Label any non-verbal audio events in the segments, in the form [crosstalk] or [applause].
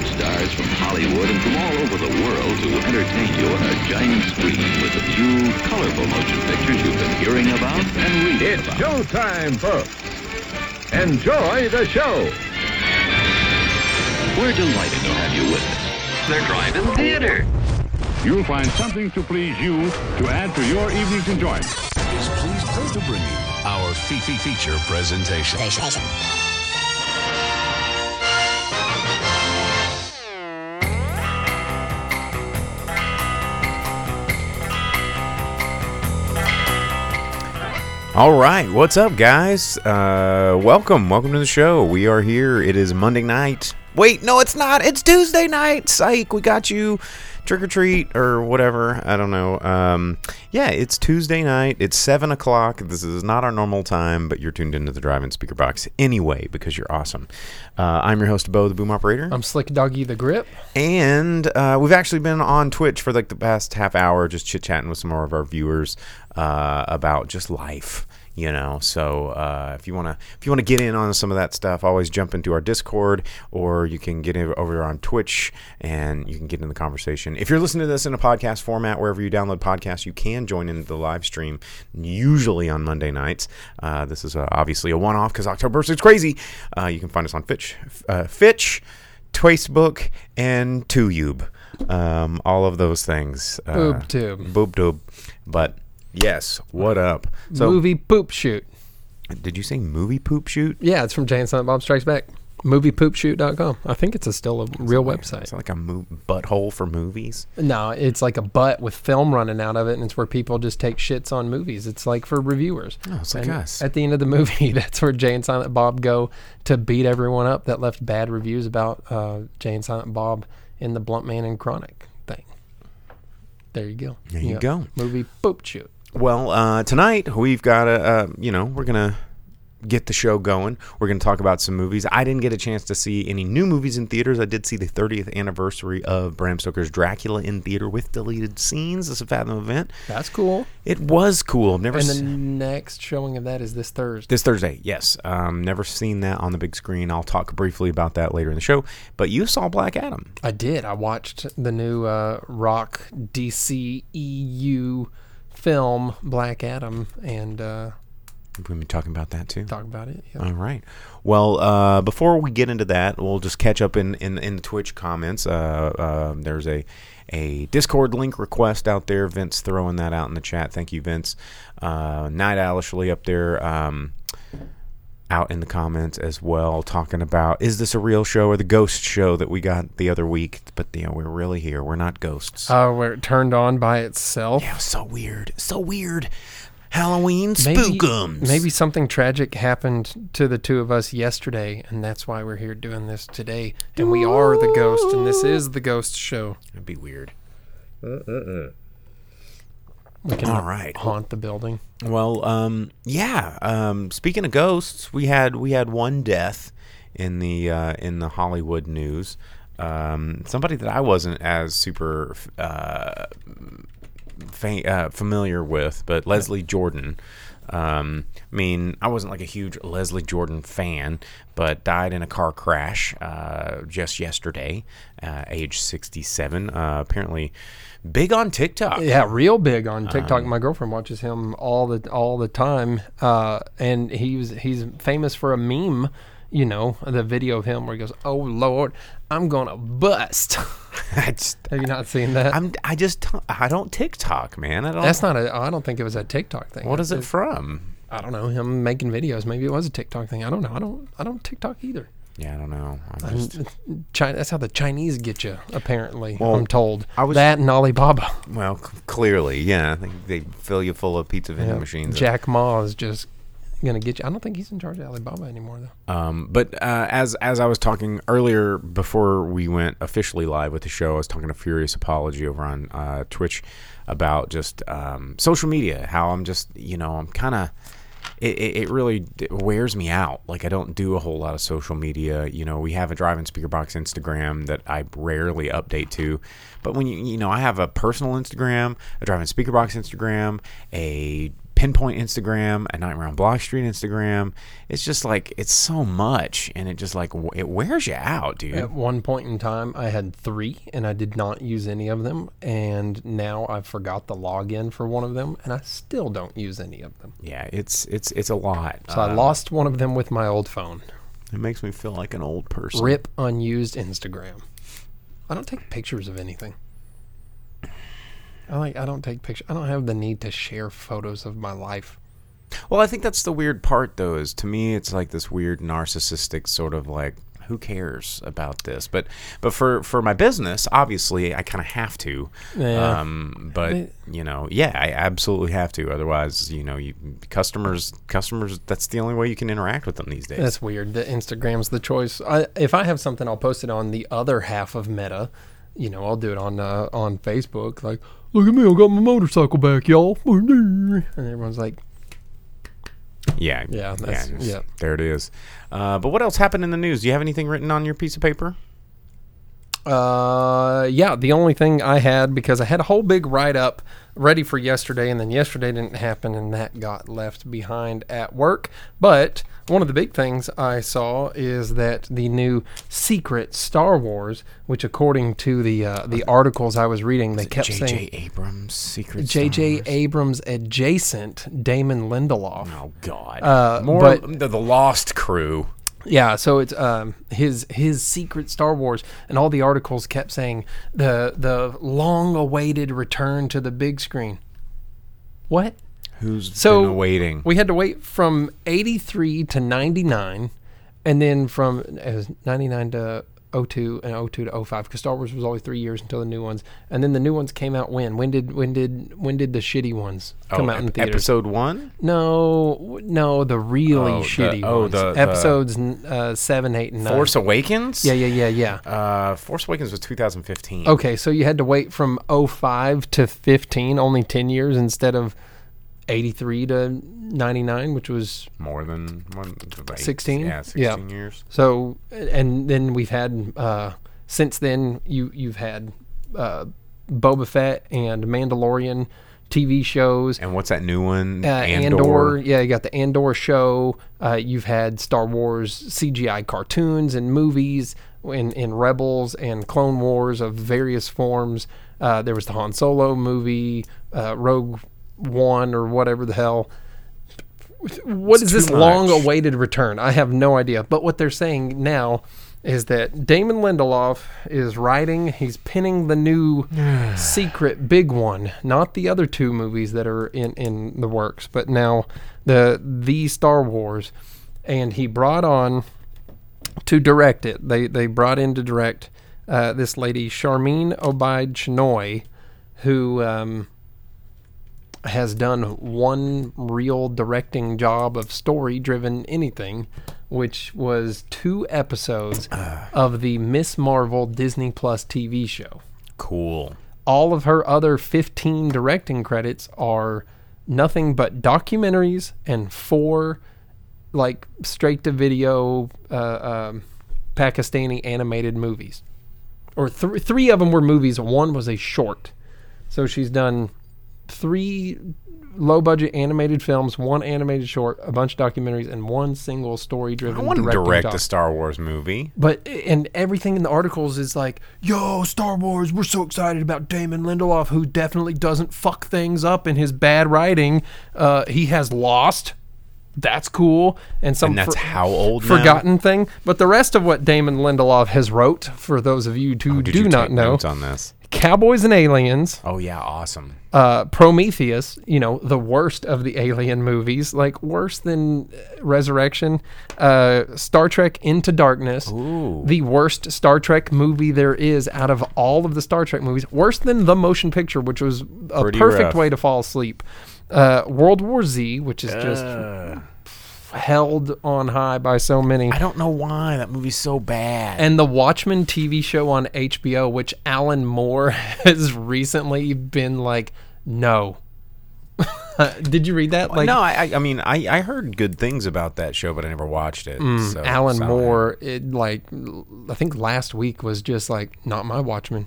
rock stars from Hollywood and from all over the world to entertain you on a giant screen with a few colorful motion pictures you've been hearing about and reading It's about. showtime, folks. Enjoy the show. We're delighted to have you with us. They're driving theater. You'll find something to please you to add to your evening's enjoyment. is pleased to bring you our Fifi feature presentation. All right, what's up, guys? Uh, welcome, welcome to the show. We are here. It is Monday night. Wait, no, it's not. It's Tuesday night. Psych, we got you. Trick or treat or whatever. I don't know. Um, yeah, it's Tuesday night. It's seven o'clock. This is not our normal time, but you're tuned into the drive-in speaker box anyway because you're awesome. Uh, I'm your host, Bo, the boom operator. I'm Slick Doggy the Grip. And uh, we've actually been on Twitch for like the past half hour, just chit chatting with some more of our viewers uh, about just life. You know, so uh, if you wanna if you wanna get in on some of that stuff, always jump into our Discord, or you can get over on Twitch and you can get in the conversation. If you're listening to this in a podcast format, wherever you download podcasts, you can join in the live stream. Usually on Monday nights. Uh, this is uh, obviously a one-off because October is crazy. Uh, you can find us on Fitch, uh, Fitch. Facebook and Tuyube. Um, all of those things. Uh, BoobTube. Boob tube. But yes, what up? So, Movie Poop Shoot. did you say movie poop shoot? Yeah, it's from Jay and Silent Bob Strikes Back. MoviePoopShoot.com. I think it's a still a real Is website. like a mo- butthole for movies? No, it's like a butt with film running out of it, and it's where people just take shits on movies. It's like for reviewers. Oh, it's like And us. At the end of the [laughs] movie, that's where Jay and Silent Bob go to beat everyone up that left bad reviews about uh, Jay and Silent Bob in the Blunt Man and Chronic thing. There you go. There you go. Movie Poop Shoot. Well, uh, tonight we've got a, uh, you know, we're gonna get the show going. We're gonna talk about some movies. I didn't get a chance to see any new movies in theaters. I did see the 30th anniversary of Bram Stoker's Dracula in theater with deleted scenes. It's a Fathom event. That's cool. It was cool. I've never And the next showing of that is this Thursday. This Thursday, yes. Um, never seen that on the big screen. I'll talk briefly about that later in the show. But you saw Black Adam. I did. I watched the new uh, Rock DC EU film Black Adam and uh, We're going to be talking about that too. talk about it. Yeah. All right. Well, uh, before we get into that, we'll just catch up in, in, in the Twitch comments. Uh, uh, there's a a Discord link request out there. Vince throwing that out in the chat. Thank you, Vince. Uh, Night Owlishly up there. Um, out in the comments as well, talking about is this a real show or the ghost show that we got the other week? But you know, we're really here. We're not ghosts. Uh, oh, where it turned on by itself. Yeah, so weird. So weird. Halloween Maybe, spookums. maybe something tragic happened to the two of us yesterday, and that's why we're here doing this today. And we are the ghost, and this is the ghost show. It'd be weird. We can All right. haunt the building. Well, um, yeah. Um, speaking of ghosts, we had we had one death in the uh, in the Hollywood news. Um, somebody that I wasn't as super uh, fa- uh, familiar with, but Leslie Jordan. Um, I mean, I wasn't like a huge Leslie Jordan fan, but died in a car crash uh, just yesterday, uh, age 67. Uh, apparently, big on TikTok. Yeah, real big on Um, TikTok. My girlfriend watches him all the all the time, uh, and he was he's famous for a meme. You know, the video of him where he goes, "Oh Lord, I'm gonna bust." [laughs] I just- Have you not seen that? I'm I just I don't TikTok, man. I don't. That's not a. I don't think it was a TikTok thing. What is it from? I don't know. Him making videos. Maybe it was a TikTok thing. I don't know. I don't. I don't TikTok either. Yeah, I don't know. I'm just [laughs] China, that's how the Chinese get you. Apparently, Well, I'm told. I was- that and Alibaba. well, c- clearly, yeah. They, they fill you full of pizza vending Yeah. machines. Jack Ma is just gonna get you. I don't think he's in charge of Alibaba anymore though. Um, but uh, as as I was talking earlier before we went officially live with the show, I was talking to Furious Apology over on uh, Twitch about just um, social media. How I'm just you know I'm kind of it, it, it really wears me out. Like I don't do a whole lot of social media. You know, we have a drive-in speaker box Instagram that I rarely update to. But when you you know, I have a personal Instagram, a drive-in speaker box Instagram, a Pinpoint Instagram, a Nightmare on Block Street Instagram. It's just like it's so much, and it just like it wears you out, dude. At one point in time, I had three, and I did not use any of them. And now I forgot the login for one of them, and I still don't use any of them. Yeah, it's it's it's a lot. So I Uh, lost one of them with my old phone. It makes me feel like an old person. Rip unused Instagram. I don't take pictures of anything. I like. I don't take pictures. I don't have the need to share photos of my life. Well, I think that's the weird part, though. Is to me, it's like this weird narcissistic sort of like, who cares about this? But but for for my business, obviously, I kind of have to. Yeah. Um, but you know, yeah, I absolutely have to. Otherwise, you know, you customers customers. That's the only way you can interact with them these days. That's weird. The Instagram's the choice. I, if I have something, I'll post it on the other half of Meta. You know, I'll do it on uh, on Facebook. Like, look at me, I got my motorcycle back, y'all. And everyone's like, yeah, Yeah, that's- it's- yeah. There it is. Uh, but what else happened in the news? Do you have anything written on your piece of paper? Uh, yeah. The only thing I had because I had a whole big write up ready for yesterday, and then yesterday didn't happen, and that got left behind at work. But one of the big things I saw is that the new secret Star Wars, which according to the uh, the articles I was reading, they kept J.J. saying J.J. Abrams Secret J.J. Abrams adjacent Damon Lindelof. Oh God! Uh, More but- the, the Lost Crew. Yeah, so it's um, his his secret Star Wars, and all the articles kept saying the the long awaited return to the big screen. What? Who's So been waiting? We had to wait from eighty three to ninety nine, and then from it ninety nine to 02 and 02 to 05 because Star Wars was only three years until the new ones, and then the new ones came out when? When did when did when did the shitty ones come oh, out in ep- theaters? episode one. No, no, the really Oh, the- shitty oh, ones. the- the- Episodes n- uh, seven, eight, and nine. Force Awakens. Yeah, yeah, yeah, yeah. Uh, Force Awakens was 2015. Okay, so you had to wait from 05 to 15, only 10 years instead of 83 to 99, which was More than one. like, 16? Yeah, 16 Yeah. years. so and then we've had uh since then you you've had uh Boba Fett and Mandalorian TV shows And what's that new one? uh, Andor. Yeah, you got the Andor show. Uh, you've had Star Wars CGI cartoons and movies in, in Rebels and Clone Wars of various forms. Uh, there was the Han Solo movie, uh, Rogue One, or whatever the hell. What is too this long awaited return? I have no idea. But what they're saying now is that Damon Lindelof is writing, he's pinning the new [sighs] secret big one, not the other two movies that are in, in the works, but now the the Star Wars. And he brought on to direct it. They they brought in to direct uh, this lady Sharmeen Obaid Chinoy, who um, has done one real directing job of story driven anything, which was two episodes of the Ms. Marvel Disney Plus TV show. Cool. All of her other 15 directing credits are nothing but documentaries and four like straight to video uh, um, Pakistani animated movies. Or th- three of them were movies, one was a short. So she's done three low budget animated films, one animated short, a bunch of documentaries, and one single story driven. I want to direct job. a Star Wars movie. But and everything in the articles is like, "Yo, Star Wars, we're so excited about Damon Lindelof, who definitely doesn't fuck things up in his bad writing. Uh, he has lost. That's cool. And some And that's for- how old now? forgotten thing. But the rest of what Damon Lindelof has wrote, for those of you who Oh, do you not know, notes on this? Cowboys and Aliens, Oh yeah, awesome. uh, Prometheus, you know, the worst of the alien movies, like worse than uh, Resurrection, uh, Star Trek Into Darkness, Ooh. the worst Star Trek movie there is out of all of the Star Trek movies, worse than The Motion Picture, which was a Pretty perfect rough. way to fall asleep. Uh, World War Z, which is just held on high by so many. I don't know why that movie's so bad. And the Watchmen TV show on HBO, which Alan Moore [laughs] has recently been like, no. [laughs] Did you read that? Like, no, I, I- mean, I, I heard good things about that show, but I never watched it. so, Mm, Alan so- Moore, it, like, I think last week was just like, not my Watchmen.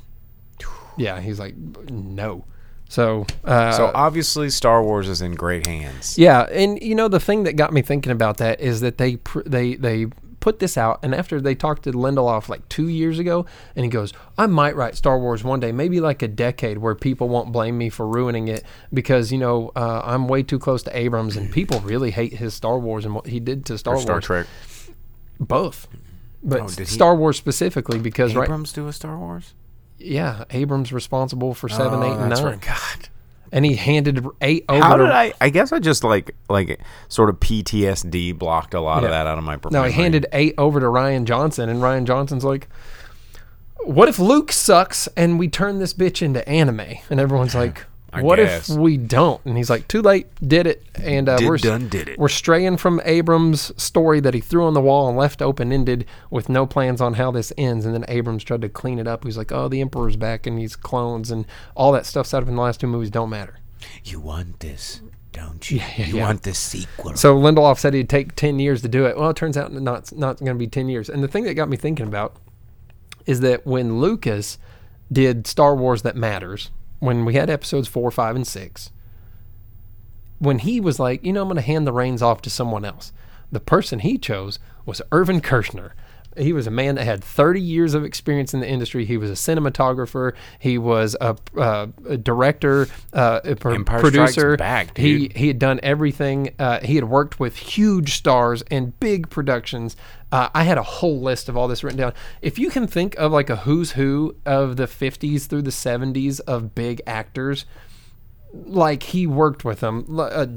[sighs] Yeah, he's like, no. So, uh, So obviously, Star Wars is in great hands. yeah, and you know the thing that got me thinking about that is that they pr- they they put this out, and after they talked to Lindelof like two years ago, and he goes, "I might write Star Wars one day, maybe like a decade, where people won't blame me for ruining it because you know uh, I'm way too close to Abrams, and people really hate his Star Wars and what he did to Star Or Wars, Star Trek. both." But Oh, Star Wars specifically because right, Abrams do a Star Wars? Yeah, Abrams responsible for seven, Oh, eight, and that's nine, right. God. and he handed eight over. How to, did I? I guess I just like like sort of PTSD blocked a lot of that out of my. No, he handed eight over to Rian Johnson, and Rian Johnson's like, "What if Luke sucks and we turn this bitch into anime?" And everyone's like, I "What guess. if we don't?" And he's like, "Too late, did it." And uh, Did we're done did it. We're straying from Abrams' story that he threw on the wall and left open ended with no plans on how this ends. And then Abrams tried to clean it up. He's like, "Oh, the Emperor's back and he's clones and all that stuff set up in the last two movies don't matter." You want this, don't you? yeah, you yeah. want this sequel? So Lindelof said he'd take ten years to do it. Well, it turns out not not going to be ten years. And the thing that got me thinking about is that when Lucas did Star Wars that matters, when we had episodes four, five, and six, when he was like, you know, I'm going to hand the reins off to someone else, the person he chose was Irvin Kershner. He was a man that had 30 years of experience in the industry. He was a cinematographer. He was a, uh, a director, uh, a Strikes producer. Back, He he had done everything. Uh, he had worked with huge stars and big productions. Uh, I had a whole list of all this written down. If you can think of like a who's who of the 50s through the 70s of big actors, like he worked with them. Uh,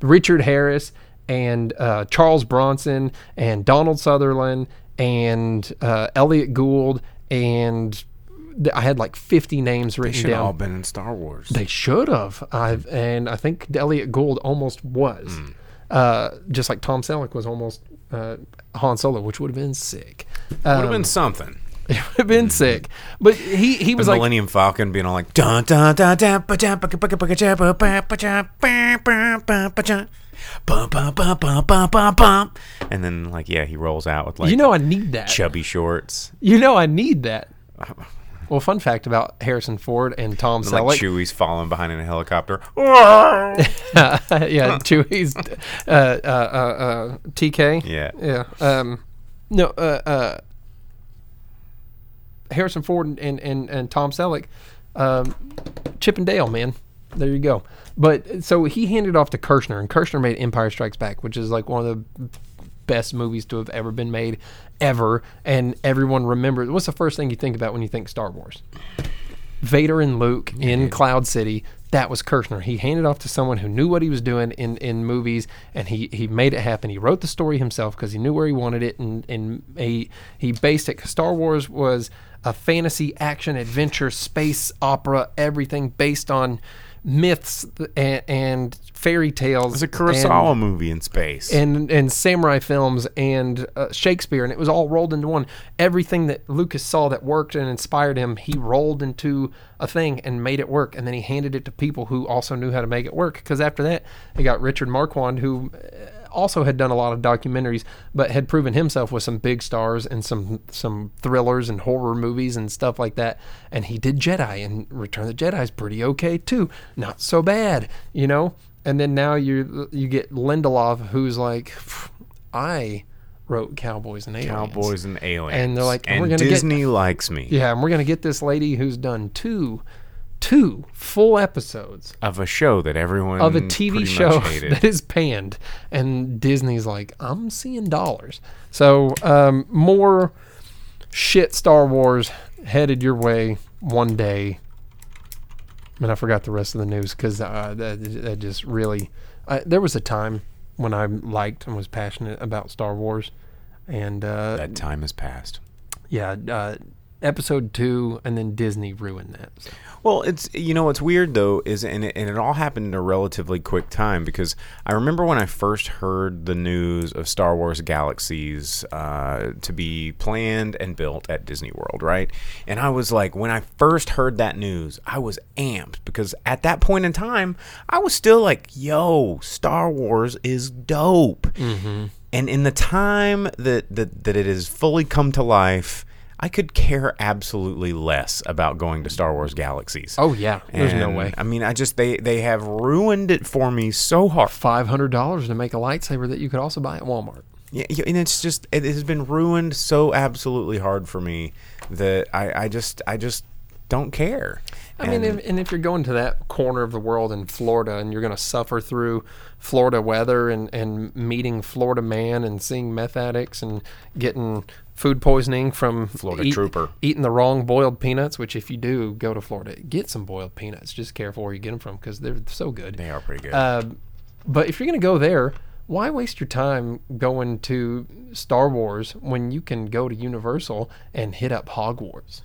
Richard Harris and uh, Charles Bronson and Donald Sutherland and uh, Elliot Gould and I had like 50 names they written should have down. all been in Star Wars. They should have. I've and I think Elliot Gould almost was. Hmm. Uh, just like Tom Selleck was almost uh, Han Solo, which would have been sick. Would have Um, been something. it would have been sick. But he he The was like Millennium Falcon being all like dun dun dun dun bum bum bum bum bum bum bum and then like yeah he rolls out with like you know I need that. chubby shorts You know I need that. Well, fun fact about Harrison Ford and Tom and like Selleck. Chewie's falling behind in a helicopter. [laughs] [laughs] yeah, Chewie's uh, uh, uh, uh, TK. Yeah. yeah. Um, no, uh, uh, Harrison Ford and and, and, and Tom Selleck, um, Chip and Dale, man. There you go. But so he handed off to Kershner, and Kershner made Empire Strikes Back, which is like one of the best movies to have ever been made, ever. And everyone remembers. What's the first thing you think about when you think Star Wars? Vader and Luke in Cloud City. That was Kershner. He handed off to someone who knew what he was doing in, in movies, and he, he made it happen. He wrote the story himself because he knew where he wanted it, and, and he he based it. Star Wars was a fantasy, action, adventure, space opera, everything based on myths and, and fairy tales. It's a and- Kurosawa movie in space. and and samurai films and uh, Shakespeare, and it was all rolled into one. Everything that Lucas saw that worked and inspired him, he rolled into a thing and made it work. And then he handed it to people who also knew how to make it work. Because after that, he got Richard Marquand, who uh, also had done a lot of documentaries, but had proven himself with some big stars and some some thrillers and horror movies and stuff like that. And he did Jedi, and Return of the Jedi is pretty okay too, not so bad, you know. And then now you you get Lindelof, who's like, I wrote Cowboys and Aliens. Cowboys and aliens. And they're like, and we're gonna get- Disney likes me. Yeah, and we're gonna get this lady who's done two, two full episodes Of a show that everyone of a TV show [laughs] that is panned, and Disney's like, I'm seeing dollars. So um, more shit Star Wars headed your way one day. And I forgot the rest of the news because uh, that, that just really. I, there was a time when I liked and was passionate about Star Wars, and uh, that time has passed. yeah, uh, episode two, and then Disney ruined that. So. Well, it's you know what's weird though is and it, and it all happened in a relatively quick time because I remember when I first heard the news of Star Wars Galaxies uh, to be planned and built at Disney World, right? And I was like, when I first heard that news, I was amped because at that point in time, I was still like, "Yo, Star Wars is dope." And in the time that that that it has fully come to life. I could care absolutely less about going to Star Wars Galaxies. Oh yeah, there's no way. I mean, I just they they have ruined it for me so hard. Five hundred dollars to make a lightsaber that you could also buy at Walmart. Yeah, yeah, and it's just it has been ruined so absolutely hard for me that I, I just I just don't care. I mean, And- if, and if you're going to that corner of the world in Florida and you're going to suffer through Florida weather and, and meeting Florida man and seeing meth addicts and getting food poisoning from Florida trooper. eating the wrong boiled peanuts, which if you do go to Florida, get some boiled peanuts. Just careful where you get them from because they're so good. they are pretty good. Uh, but if you're going to go there, why waste your time going to Star Wars when you can go to Universal and hit up Hogwarts?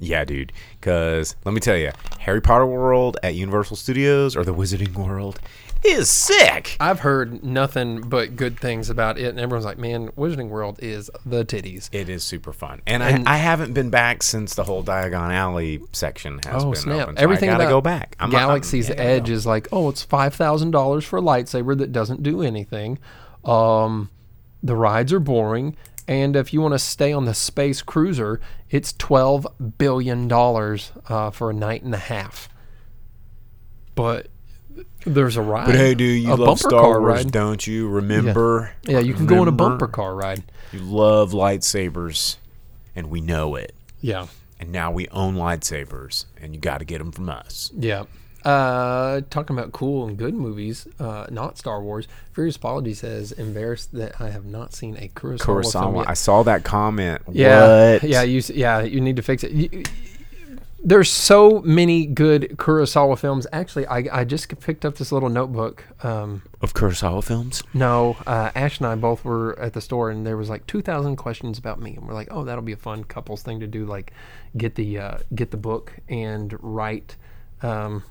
Yeah, dude. Because let me tell you, Harry Potter World at Universal Studios or the Wizarding World is sick. I've heard nothing but good things about it, and everyone's like, "Man, Wizarding World is the titties." It is super fun, and, And- I, I haven't been back since the whole Diagon Alley section has Oh been snap! open. so Everything I gotta go back. I'm not- I'm- Galaxy's yeah, Edge is like, oh, it's five thousand dollars for a lightsaber that doesn't do anything. Um, the rides are boring, and if you want to stay on the space cruiser, it's twelve billion dollars uh, for a night and a half. But there's a ride. But hey, dude, you love Star Wars, ride. don't you? Remember? Yeah, you can go on a bumper car ride. You love lightsabers, and we know it. Yeah. And now we own lightsabers, and you got to get them from us. Yeah. Uh, talking about cool and good movies, uh, not Star Wars. Furious Apology says, embarrassed that I have not seen a Kurosawa, film Kurosawa. yet." I saw that comment. yeah, What? yeah, you, yeah, you need to fix it. You- there's so many good Kurosawa films. Actually, I, I just picked up this little notebook. Um, Of Kurosawa films? no, uh, Ash and I both were at the store, and there was like 2,000 questions about me, and we're like, oh, that'll be a fun couples thing to do. Like, get the uh, get the book and write, um,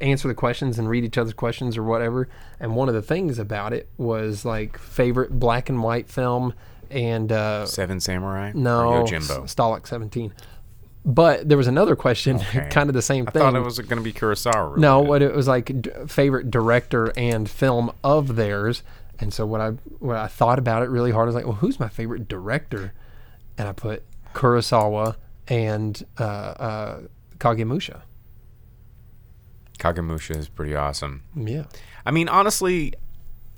answer the questions and read each other's questions or whatever. And one of the things about it was like favorite black and white film, and uh, Seven Samurai? no? S- Stalag 17. But there was another question, Okay. [laughs] kind of the same I thing. I thought it was going to be Kurosawa. No, what it was like d- favorite director and film of theirs. And so what I what I thought about it really hard I was like, well, who's my favorite director? And I put Kurosawa and uh, uh, Kagemusha. Kagemusha is pretty awesome. Yeah, I mean, honestly,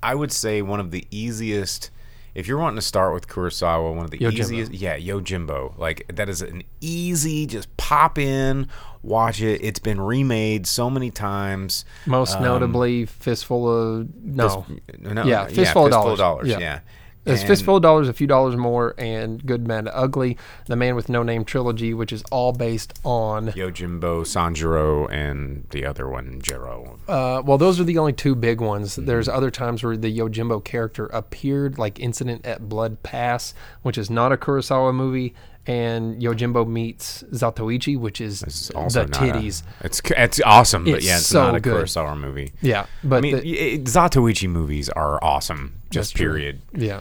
I would say one of the easiest. If you're wanting to start with Kurosawa, one of the Yojimbo. easiest, yeah, Yojimbo. Like that is an easy, just pop in, watch it. It's been remade so many times. most Um, notably Fistful of no, Fist- no, yeah, Fistful of Dollars. Yeah, Yeah. It's Fistful of Dollars, a few dollars more, and Good Man Ugly, The Man with No Name trilogy, which is all based on Yojimbo, Sanjuro, and the other one, Jiro. Uh, well, those are the only two big ones. Mm-hmm. There's other times where the Yojimbo character appeared, like Incident at Blood Pass, which is not a Kurosawa movie, and Yojimbo meets Zatoichi, which is the not a- titties. it's it's awesome, but It's yeah, it's so not a good. Kurosawa movie. yeah, but I mean, the- it, Zatoichi movies are awesome. Just That's true. period. yeah,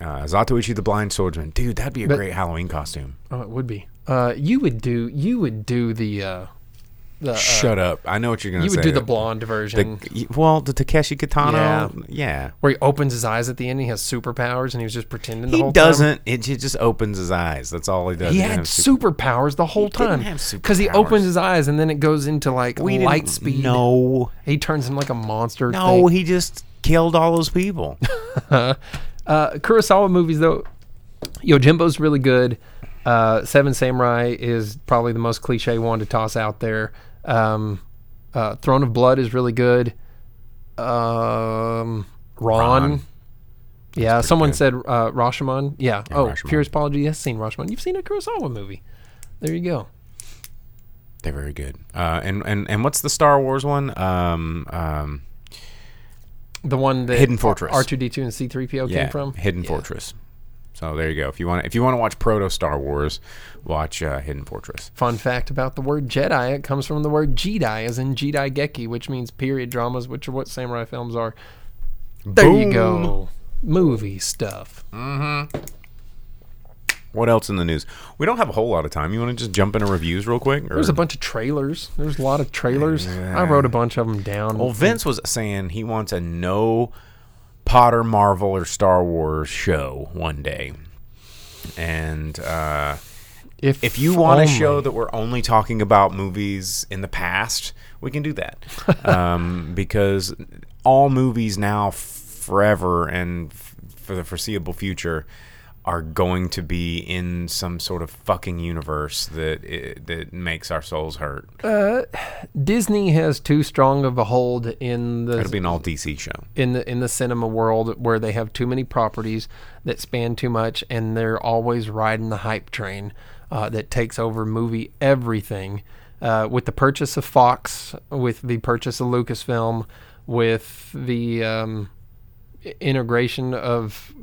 Uh, Zatoichi the Blind Swordsman, dude, that'd be a But- great Halloween costume. oh, it would be. Uh, you would do you would do the uh, the uh, Shut up! I know what you're gonna say. you say. would do the blonde version. The, well, the Takeshi Kitano, yeah. where he opens his eyes at the end, he has superpowers, and he was just pretending the whole time. He doesn't. It j- just opens his eyes. That's all he does. time. He had super- superpowers the whole time because he opens his eyes and then it goes into like We light speed. No, He turns into like a monster. no, thing. he just killed all those people. [laughs] uh, Kurosawa movies though, Yojimbo's really good. Uh, Seven Samurai is probably the most cliche one to toss out there. Um, uh, Throne of Blood is really good. Um, Ran. Ran. Yeah, someone good. said uh, Rashomon. Yeah. Yeah, oh, Rashomon. Furious Apology. Yes, seen Rashomon. You've seen a Kurosawa movie. There you go. They're very good. Uh, and and and what's the Star Wars one? Um, um, The one that Hidden Fortress. R two D two and C three PO came from. Hidden Yeah. Fortress. So there you go. If you want, if you want to watch proto Star Wars, watch uh, Hidden Fortress. Fun fact about the word Jedi: it comes from the word Jedi, as in Jidai Geki, which means period dramas, which are what samurai films are. There you go, movie stuff. What else in the news? We don't have a whole lot of time. You want to just jump into reviews real quick? Or? There's a bunch of trailers. There's a lot of trailers. I wrote a bunch of them down. Well, Vince was saying he wants a no Potter, Marvel, or Star Wars show one day. And uh, If if you want a show that we're only talking about movies in the past, we can do that. [laughs] um, because all movies now, forever and f- for the foreseeable future, are going to be in some sort of fucking universe that i that makes our souls hurt. Disney has too strong of a hold in the It'll be an all DC show. in the in the cinema world where they have too many properties that span too much and they're always riding the hype train uh, that takes over movie everything uh, with the purchase of Fox with the purchase of Lucasfilm with the um, integration of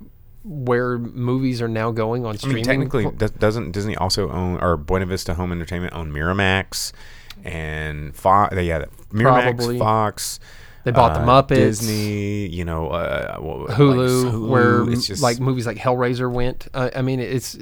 where movies are now going on I streaming mean, technically, do- doesn't Disney also own or Buena Vista Home Entertainment own Miramax and Fox? Yeah, Miramax, Probably. Fox. They bought the uh, Muppets. Disney. You know, uh, what- like, Hulu, where It's just like movies like Hellraiser went. Uh, I mean, it's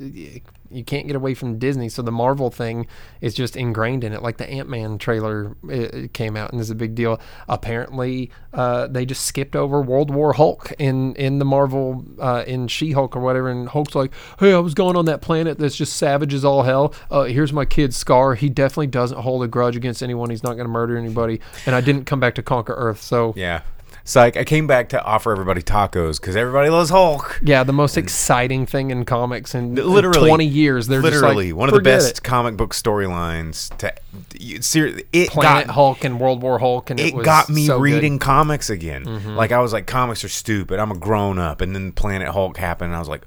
you can't get away from Disney. So the Marvel thing is just ingrained in it. Like the Ant Man trailer it, it came out and is a big deal. Apparently, uh, they just skipped over World War Hulk in in the Marvel uh, in She Hulk or whatever. And Hulk's like, "Hey, I was going on that planet that's just savage as all hell. Uh, here's my kid Scar. He definitely doesn't hold a grudge against anyone. He's not going to murder anybody. And I didn't come back to conquer Earth. So yeah. It's like I came back to offer everybody tacos because everybody loves Hulk. Yeah, the most exciting thing in comics in in Literally, 20 years. They're literally like, one of the best it." comic book storylines. To you, ser- it Planet got Hulk and World War Hulk, and it, it was got me so good. Mm-hmm. reading comics again. Like I was like, comics are stupid. I'm a grown up, and then Planet Hulk happened, and I was like,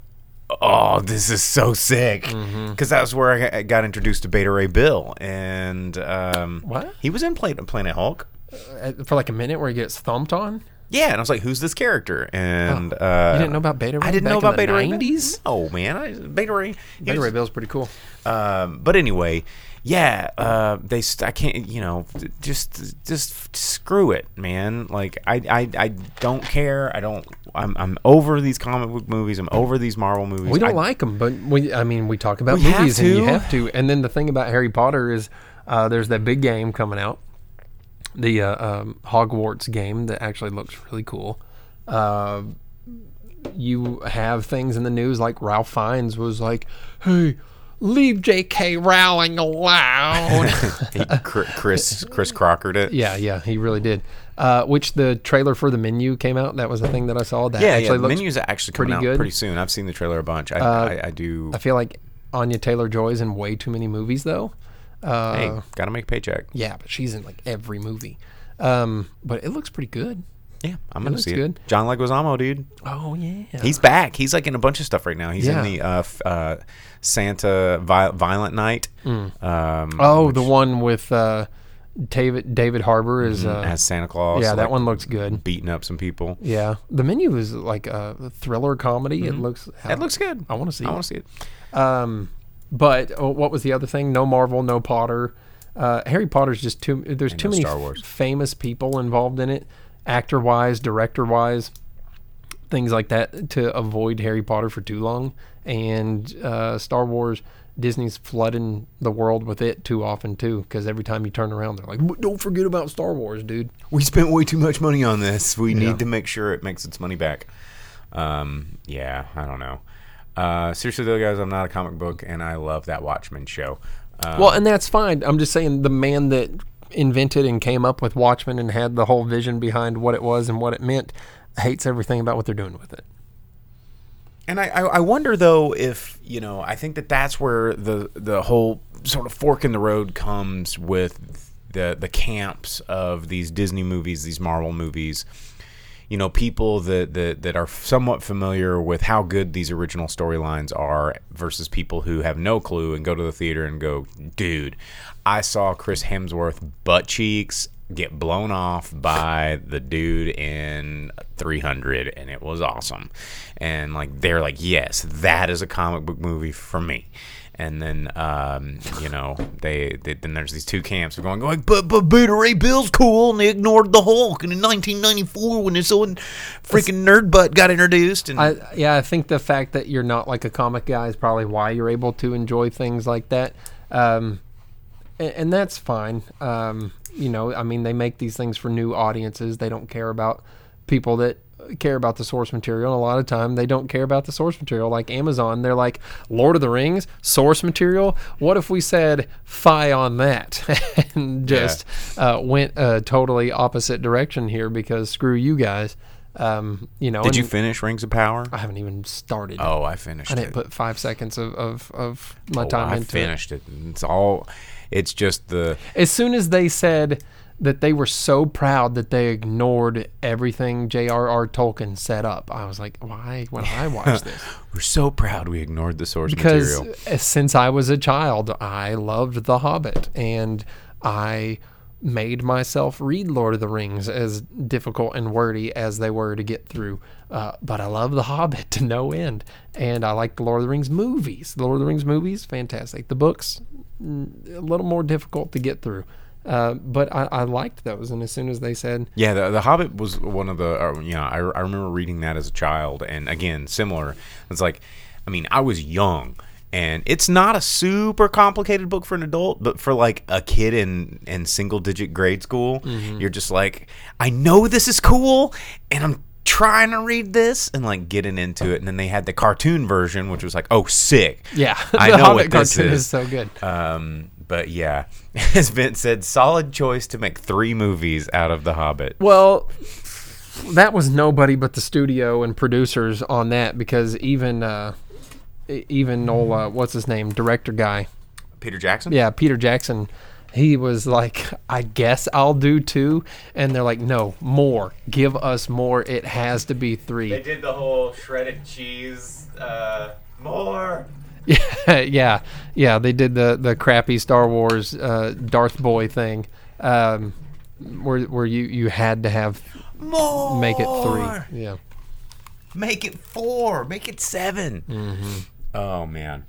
oh, this is so sick. Because Mm-hmm. that's where I got- I got introduced to Beta Ray Bill, and um, What? he was in Planet Planet Hulk. Uh, for like a minute where he gets thumped on. Yeah, and I was like, "Who's this character?" And uh, You didn't know about Beta Ray? I didn't know about Beta Ray. 90s? Oh man, I, Beta Ray. Beta was- Ray Bill's pretty cool. Um, but anyway, yeah, uh, they. St- I can't. You know, just just screw it, man. Like I, I, I don't care. I don't. I'm, I'm over these comic book movies. I'm over these Marvel movies. We don't I, like them, but we, I mean, we talk about We movies and you have to. And then the thing about Harry Potter is uh, there's that big game coming out, the uh, um, Hogwarts game that actually looks really cool. Uh, you have things in the news like Ralph Fiennes was like, "Hey, leave J.K. Rowling alone." [laughs] He, Cr- Chris Chris Crockered it. yeah, yeah, he really did. Uh, which the trailer for the menu came out. That was the thing that I saw. That yeah, actually yeah. Menu's actually coming pretty out good. Uh, pretty soon. I've seen the trailer a bunch. I, I, I do. I feel like Anya Taylor Joy's in way too many movies though. Uh, hey, gotta make a paycheck. Yeah, but she's in like every movie. Um, but it looks pretty good. Yeah, I'm gonna looks see good. it. John Leguizamo, dude. Oh yeah, He's back. He's like in a bunch of stuff right now. He's Yeah. in the uh, f- uh, Santa Vi- Violent Night. Um, oh the one with uh, David David Harbour is uh, as Santa Claus. yeah that like, one looks good. beating up some people. Yeah, the menu is like a thriller comedy. It looks It looks good. I want to see. I it. want to see it. Um, but oh, what was the other thing? No Marvel, no Potter. Uh, Harry Potter's just too. There's And too no many Star f- famous people involved in it, actor wise, director wise, things like that, to avoid Harry Potter for too long. And uh, Star Wars, Disney's flooding the world with it too often too. Because every time you turn around, they're like, "Don't forget about Star Wars, dude." We spent way too much money on this. We Yeah. need to make sure it makes its money back. Um, yeah, I don't know. Uh, seriously though, guys, I'm not a comic book, and I love that Watchmen show. Uh, Well, and that's fine. I'm just saying the man that invented and came up with Watchmen and had the whole vision behind what it was and what it meant hates everything about what they're doing with it. And I, I, I wonder though if you know I think that that's where the the whole sort of fork in the road comes with the the camps of these Disney movies, these Marvel movies. You know, people that, that that are somewhat familiar with how good these original storylines are versus people who have no clue and go to the theater and go, dude, I saw Chris Hemsworth butt cheeks get blown off by the dude in 300 and it was awesome. And like they're like yes that is a comic book movie for me and then um, you know they, they then there's these two camps of going like but but Beta Ray Bill's cool and they ignored the Hulk and in 1994 when this old freaking nerd butt got introduced and I yeah, I think the fact that you're not like a comic guy is probably why you're able to enjoy things like that, um, and, and that's fine. Um, you know, I mean, they make these things for new audiences. They don't care about people that care about the source material. And a lot of time they don't care about the source material. Like Amazon, they're like Lord of the Rings source material. What if we said "fi" on that [laughs] and just uh, went a totally opposite direction here because screw you guys. Um, you know, Did you finish Rings of Power? I haven't even started. Oh, I finished I didn't it. put five seconds of, of, of my Oh, time I into finished it. It's all. It's just the. As soon as they said that they were so proud that they ignored everything J.R.R. Tolkien set up, I was like, why would I watch [laughs] this? We're so proud we ignored the source because material. uh, since I was a child, I loved The Hobbit, and I made myself read Lord of the Rings, as difficult and wordy as they were to get through. Uh, but I love The Hobbit [laughs] to no end, and I like the Lord of the Rings movies. The Lord of the Rings movies, fantastic. The books, a little more difficult to get through. Uh, but I, I liked those, and as soon as they said, Yeah, the, the Hobbit was one of the. Uh, you know, I, I remember reading that as a child, and again, similar. It's like, I mean, I was young, and it's not a super complicated book for an adult, but for like a kid in in single digit grade school, Mm-hmm. you're just like, I know this is cool, and I'm trying to read this and like getting into it. And then they had the cartoon version, which was like, oh, sick. "Yeah, I [laughs] know Hobbit what this cartoon is. is so good." Um, but yeah, [laughs] as Vince said, solid choice to make three movies out of The Hobbit. Well, that was nobody but the studio and producers on that because even uh, even old uh, what's his name director guy, Peter Jackson. yeah, Peter Jackson. He was like, I guess I'll do two, and they're like, no, more. Give us more. It has to be three. They did the whole shredded cheese. Uh, more. Yeah, [laughs] yeah, yeah. They did the the crappy Star Wars uh, Darth Boy thing, um, where where you you had to have More. make it three. Yeah. Make it four. Make it 7 Mm-hmm. Oh man.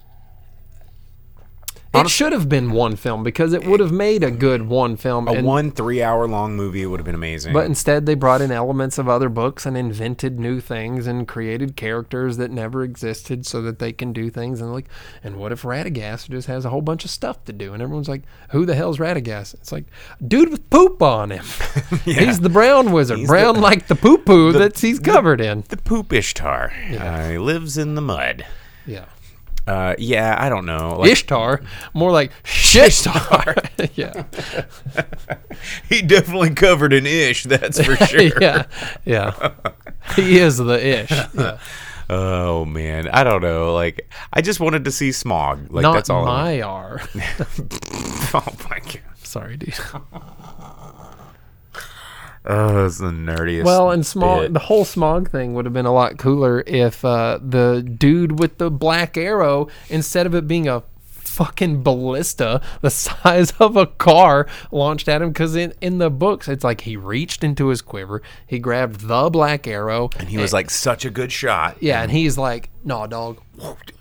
It should have been one film because it would have made a good one film. A and- one three-hour long movie. It would have been amazing. But instead, they brought in elements of other books and invented new things and created characters that never existed so that they can do things. And like, and what if Radagast just has a whole bunch of stuff to do? And everyone's like, "Who the hell's Radagast?" It's like, dude with poop on him. [laughs] [laughs] He's the brown wizard, He's brown the- like the poo poo [laughs] the- that he's covered in. the poop Ishtar. Uh, he lives in the mud. Yeah, Uh, yeah, I don't know. Like, Ishtar, more like Shishtar. [laughs] yeah, [laughs] he definitely covered in ish. That's for [laughs] sure. yeah, yeah. He is the ish. Yeah. Oh man, I don't know. Like, I just wanted to see Smaug. Like Not that's all. I my R. oh my god. Sorry, dude. Oh, that's the nerdiest. Well, and Smaug, bit. the whole Smaug thing would have been a lot cooler if uh, the dude with the black arrow, instead of it being a fucking ballista the [laughs] size of a car launched at him because in, in the books it's like he reached into his quiver he grabbed the black arrow and he was like such a good shot. yeah and he's like nah dog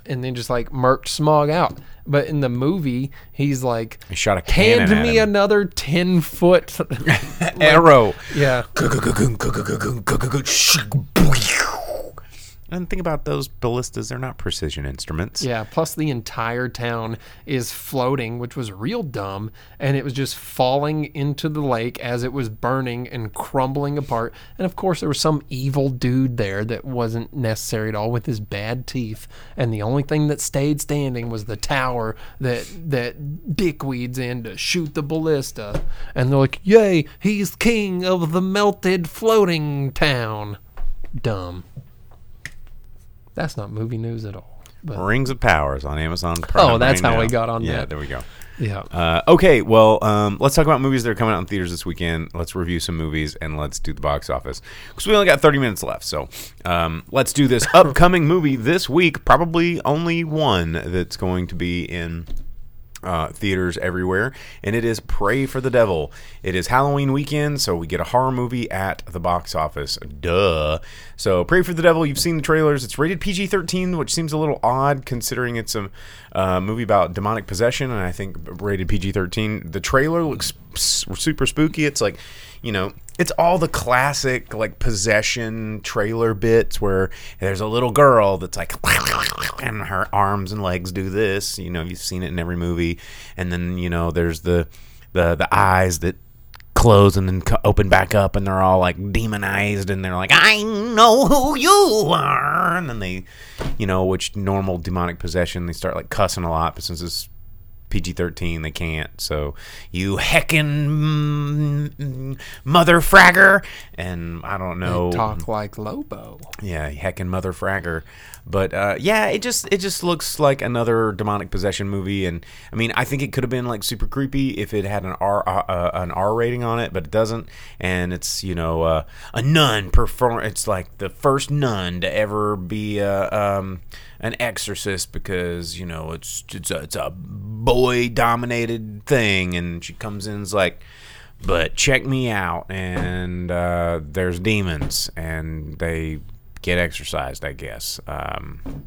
and then just like murked Smaug out but in the movie he's like He shot a hand me another 10 foot. [laughs] Arrow. yeah And think about those ballistas; they're not precision instruments. Yeah, plus the entire town is floating, which was real dumb, and it was just falling into the lake as it was burning and crumbling apart. And of course, there was some evil dude there that wasn't necessary at all with his bad teeth. And the only thing that stayed standing was the tower that that dickweeds in to shoot the ballista. And they're like, "Yay, he's king of the melted floating town." Dumb. That's not movie news at all. But Rings of Powers on Amazon Prime. Oh, that's right how we got on there. Yeah, that. there we go. yeah. Uh, okay, well, um, let's talk about movies that are coming out in theaters this weekend. Let's review some movies and let's do the box office because we only got 30 minutes left. So um, let's do this [laughs] upcoming movie this week. Probably only one that's going to be in uh, theaters everywhere, and it is Pray for the Devil. It is Halloween weekend, so we get a horror movie at the box office. Duh. So, Pray for the Devil, you've seen the trailers. It's rated PG 13, which seems a little odd considering it's a uh, movie about demonic possession, and I think rated PG 13. The trailer looks super spooky. It's like, you know, it's all the classic like possession trailer bits where there's a little girl that's like [laughs] and her arms and legs do this you know you've seen it in every movie. And then you know there's the the the eyes that close and then open back up, and they're all like demonized, and they're like, "I know who you are," and then they, you know, which normal demonic possession, they start like cussing a lot, but since it's PG thirteen, they can't. So you heckin' mother fragger, and I don't know. Talk like Lobo. Yeah, heckin' mother fragger. But uh, yeah, it just it just looks like another demonic possession movie, and I mean, I think it could have been like super creepy if it had an R uh, uh, an R rating on it, but it doesn't. And it's you know uh, a nun perform. It's like the first nun to ever be a, um, an exorcist because you know it's it's a, it's a boy dominated thing, and she comes in and is like but check me out. And uh, there's demons and they get exercised i guess. Um,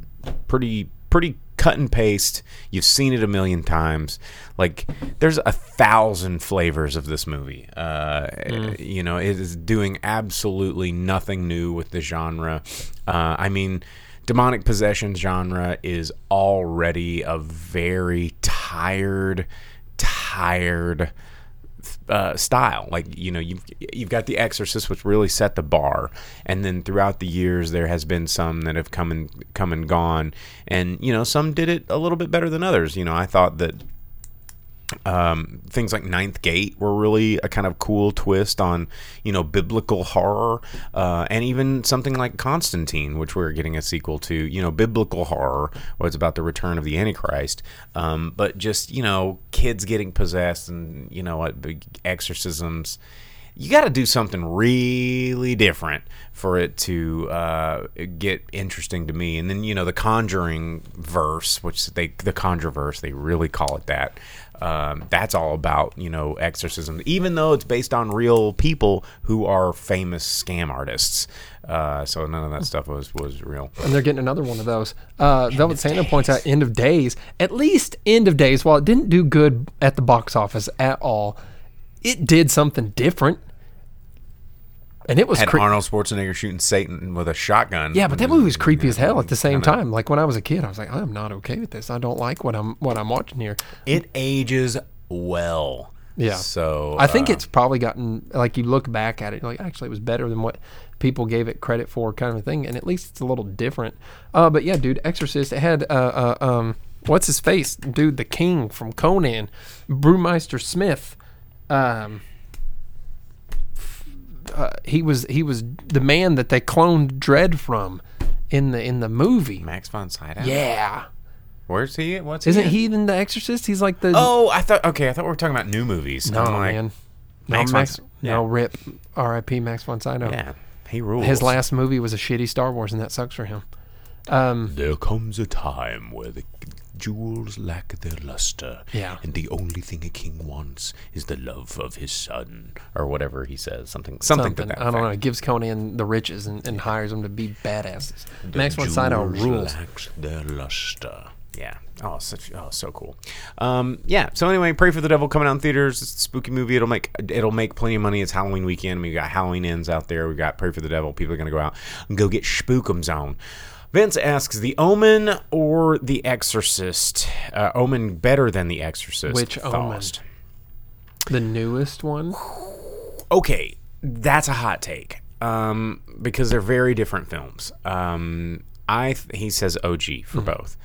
pretty pretty cut and paste. You've seen it a million times. Like there's a thousand flavors of this movie. Uh, you know it is doing absolutely nothing new with the genre. Uh, i mean demonic possession genre is already a very tired tired uh, style. Like you know, you've you've got The Exorcist, which really set the bar, and then throughout the years there has been some that have come and come and gone, and you know, some did it a little bit better than others. You know, I thought that um, things like Ninth Gate were really a kind of cool twist on you know biblical horror, uh, and even something like Constantine, which we're getting a sequel to. You know, biblical horror was about the return of the Antichrist, um, but just you know kids getting possessed and you know exorcisms. You got to do something really different for it to uh, get interesting to me. And then you know the Conjuring verse, which they the Conjure verse, they really call it that. Um, that's all about you know exorcism, even though it's based on real people who are famous scam artists. Uh, so none of that stuff was was real. and they're getting another one of those. Uh, Velvet Santa points out End of Days. At least End of Days, while it didn't do good at the box office at all, it did something different. And it was Had cre- Arnold Schwarzenegger shooting Satan with a shotgun. yeah, but that movie was creepy as hell at the same time. Like when I was a kid, I was like, I'm not okay with this. I don't like what I'm what I'm watching here. It ages well. Yeah. So I think uh, it's probably gotten like you look back at it, like actually it was better than what people gave it credit for, kind of a thing. And at least it's a little different. Uh, but yeah, dude, Exorcist. It had uh, uh um what's his face, dude, the King from Conan, Brewmeister Smith. Um, uh, he was he was the man that they cloned Dredd from in the in the movie. Max von Sydow. Yeah, Where's he? What's isn't in? he in the Exorcist? He's like the Oh, I thought. Okay, I thought we were talking about new movies. no like, man. No, Max Max, von- no, rip, R.I.P. Max von Sydow. Yeah, he rules. His last movie was a shitty Star Wars, and that sucks for him. Um, There comes a time where the jewels lack their luster. Yeah. And the only thing a king wants is the love of his son. or whatever he says. Something. Something, something that. I don't know. He gives Conan the riches and, and hires him to be badasses. The Max von Sydow jewels rules. lacks their luster. Yeah. Oh, such oh, so cool. Um, yeah. So anyway, prey for the devil coming out in theaters. It's a spooky movie. It'll make it'll make plenty of money. It's Halloween weekend. We got Halloween ends out there. We got prey for the devil. People are gonna go out and go get spookums on. Vince asks, "The Omen or The Exorcist? Uh, Omen better than The Exorcist? Which Omen? Faust? The newest one. okay, that's a hot take um, because they're very different films. Um, I th- he says OG for both,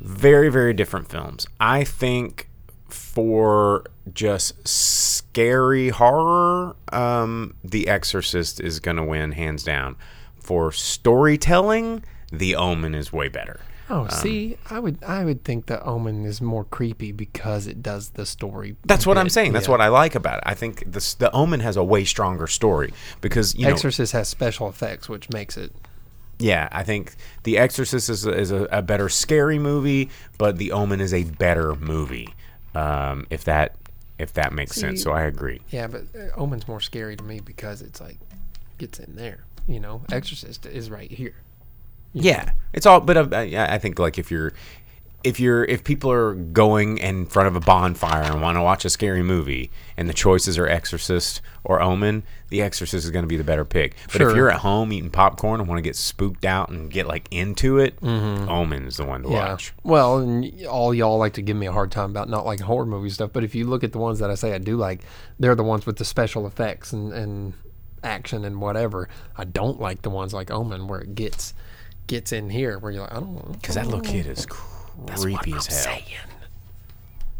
very very different films. I think for just scary horror, um, The Exorcist is going to win hands down. For storytelling, The Omen is way better. Oh, see, I would I would think the Omen is more creepy because it does the story. That's what I'm saying. That's yeah. what I like about it. I think the the Omen has a way stronger story because you know Exorcist has special effects, which makes it. Yeah, I think The Exorcist is, is a, a better scary movie, but The Omen is a better movie. Um, if that if that makes sense, so I agree. Yeah, but uh, Omen's more scary to me because it's like gets in there. You know, Exorcist is right here. Yeah, it's all. But uh, I I think like if you're if you're if people are going in front of a bonfire and want to watch a scary movie and the choices are Exorcist or Omen, The Exorcist is going to be the better pick. But Sure. if you're at home eating popcorn and want to get spooked out and get like into it, Omen is the one to watch. Well, and all y'all like to give me a hard time about not liking horror movie stuff, but if you look at the ones that I say I do like, they're the ones with the special effects and, and action and whatever. I don't like the ones like Omen where it gets gets in here where you're like, I don't know. Because that little kid is creepy as hell.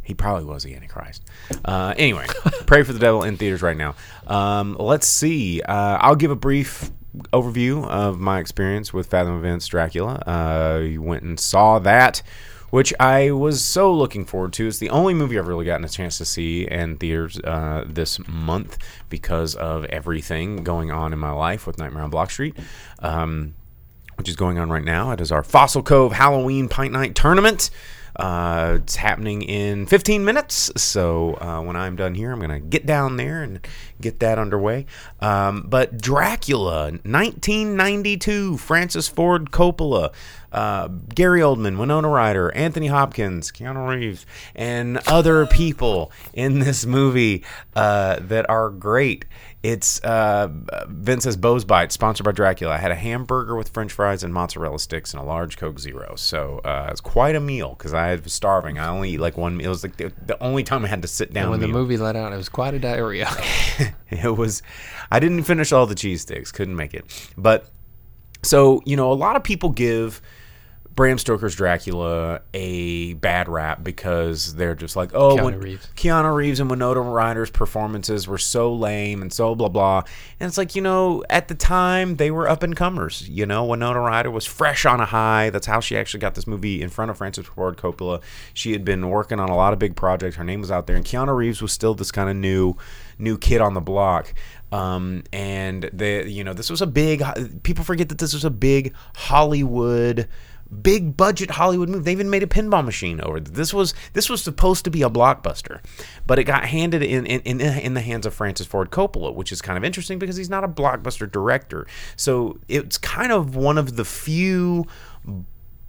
He probably was the Antichrist. Uh, anyway, [laughs] prey for the devil in theaters right now. Um, let's see. Uh, I'll give a brief overview of my experience with Fathom Events Dracula. Uh, you went and saw that, which I was so looking forward to. It's the only movie I've really gotten a chance to see in theaters uh, this month because of everything going on in my life with Nightmare on Block Street. Um, which is going on right now. It is our Fossil Cove Halloween Pint Night Tournament. Uh, it's happening in 15 minutes. So uh, when I'm done here, I'm going to get down there and get that underway. Um, but Dracula, 1992, Francis Ford Coppola, uh, Gary Oldman, Winona Ryder, Anthony Hopkins, Keanu Reeves, and other people in this movie uh, that are great. It's uh, Vince says Bose Bites, sponsored by Dracula. I had a hamburger with French fries and mozzarella sticks and a large Coke Zero. So uh, it's quite a meal because I was starving. I only eat like one meal. It was like the, the only time I had to sit down. And when the movie let out, it was quite a diarrhea. [laughs] [laughs] it was I didn't finish all the cheese sticks, couldn't make it. But so, you know, a lot of people give Bram Stoker's Dracula a bad rap because they're just like, oh, Keanu when Reeves. Keanu Reeves and Winona Ryder's performances were so lame and so blah blah. And it's like, you know, at the time they were up and comers. You know, Winona Ryder was fresh on a high. That's how she actually got this movie in front of Francis Ford Coppola. She had been working on a lot of big projects. Her name was out there, and Keanu Reeves was still this kind of new, new kid on the block. Um, and the you know this was a big. People forget that this was a big Hollywood big budget Hollywood movie. They even made a pinball machine over. This was this was supposed to be a blockbuster, but it got handed in in, in in the hands of Francis Ford Coppola, which is kind of interesting because he's not a blockbuster director. So it's kind of one of the few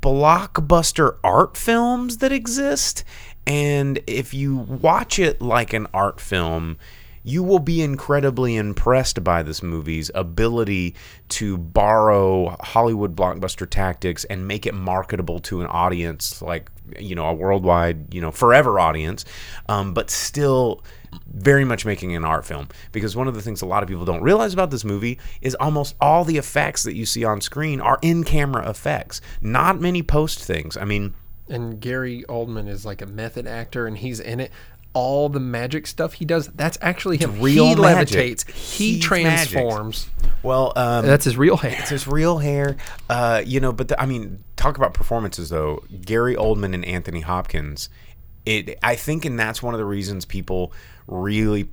blockbuster art films that exist. And if you watch it like an art film, you will be incredibly impressed by this movie's ability to borrow Hollywood blockbuster tactics and make it marketable to an audience like you know a worldwide you know forever audience um, but still very much making an art film because one of the things a lot of people don't realize about this movie is almost all the effects that you see on screen are in camera effects not many post things i mean and Gary Oldman is like a method actor, and he's in it. All the magic stuff he does, that's actually him. real he magic. levitates. He He's transforms. well um, That's his real hair. It's his real hair, uh, you know. But the, I mean, talk about performances though. Gary Oldman and Anthony Hopkins. It, I think, and that's one of the reasons people really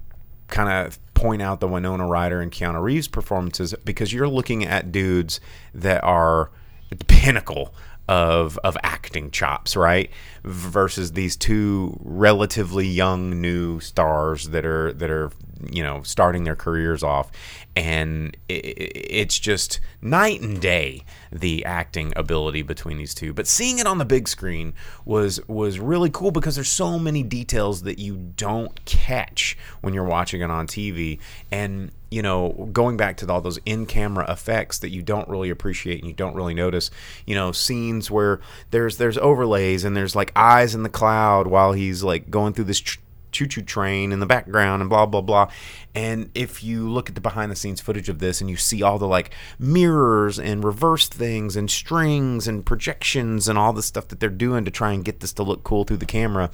kind of point out the Winona Ryder and Keanu Reeves performances because you're looking at dudes that are at the pinnacle of of acting chops, right? Versus these two relatively young new stars that are that are you know starting their careers off, and i i- it's just night and day the acting ability between these two. But seeing it on the big screen was was really cool because there's so many details that you don't catch when you're watching it on TV, and you know, going back to all those in-camera effects that you don't really appreciate and you don't really notice, you know, scenes where there's there's overlays and there's like eyes in the cloud while he's like going through this ch- choo-choo train in the background and blah blah blah. And if you look at the behind the scenes footage of this and you see all the like mirrors and reversed things and strings and projections and all the stuff that they're doing to try and get this to look cool through the camera,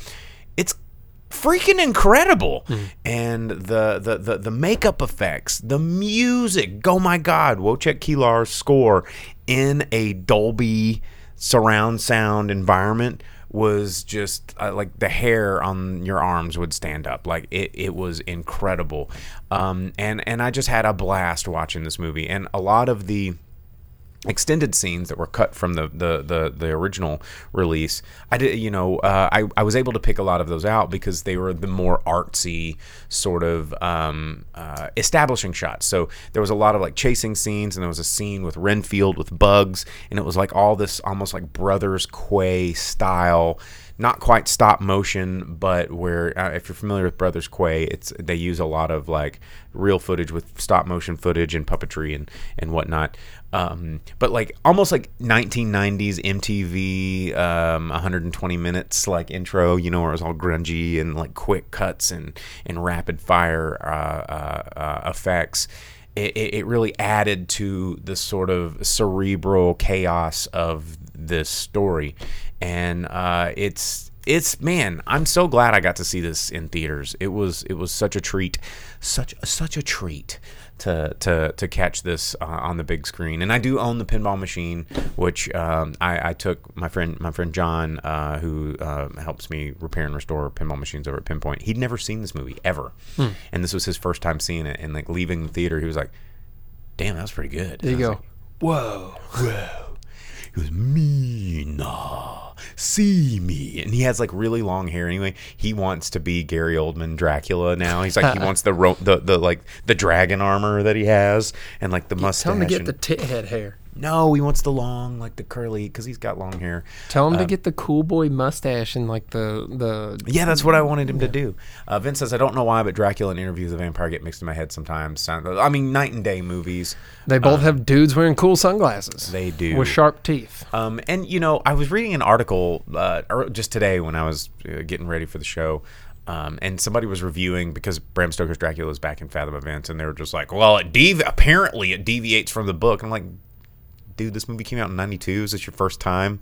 it's freaking incredible mm-hmm. and the, the the the makeup effects the music oh my god wojciech kilar's score in a dolby surround sound environment was just uh, like the hair on your arms would stand up. Like it, it was incredible. Um, and and i just had a blast watching this movie. And a lot of the extended scenes that were cut from the the the, the original release i did you know uh, I, I was able to pick a lot of those out because they were the more artsy sort of um, uh, establishing shots. So there was a lot of like chasing scenes and there was a scene with renfield with bugs and it was like all this almost like brothers quay style not quite stop motion, but where uh, if you're familiar with Brothers Quay, it's they use a lot of like real footage with stop motion footage and puppetry and and whatnot. Um, but like almost like 1990s MTV, um, 120 minutes like intro, you know, where it was all grungy and like quick cuts and and rapid fire uh, uh, uh, effects. It, it it really added to the sort of cerebral chaos of this story, and uh, it's it's man, I'm so glad I got to see this in theaters. It was it was such a treat, such such a treat to to to catch this uh, on the big screen. And I do own the pinball machine, which um, I, I took my friend my friend John, uh, who uh, helps me repair and restore pinball machines over at Pinpoint. He'd never seen this movie ever, and this was his first time seeing it. And like leaving the theater, he was like, "Damn, that was pretty good." There you And I was go. Whoa, whoa. He goes, Mina, see me. And he has like really long hair anyway. He wants to be Gary Oldman Dracula now. He's like, he [laughs] wants the, ro- the, the, like, the dragon armor that he has and like the mustache. Tell him to get and- the tit head hair. No, he wants the long, like the curly, because he's got long hair. Tell Um, him to get the cool boy mustache and like the the. Yeah, that's what I wanted him to do. Uh, Vince says, I don't know why, but Dracula and Interview with the Vampire get mixed in my head sometimes. I mean, night and day movies. They both have dudes wearing cool sunglasses. Uh, They do. with sharp teeth. Um, and you know, I was reading an article uh, just today when I was uh, getting ready for the show, um, and somebody was reviewing because Bram Stoker's Dracula is back in Fathom Events, and they were just like, "Well, it devi- apparently it deviates from the book." I'm like, "Dude, this movie came out in '92. Is this your first time?"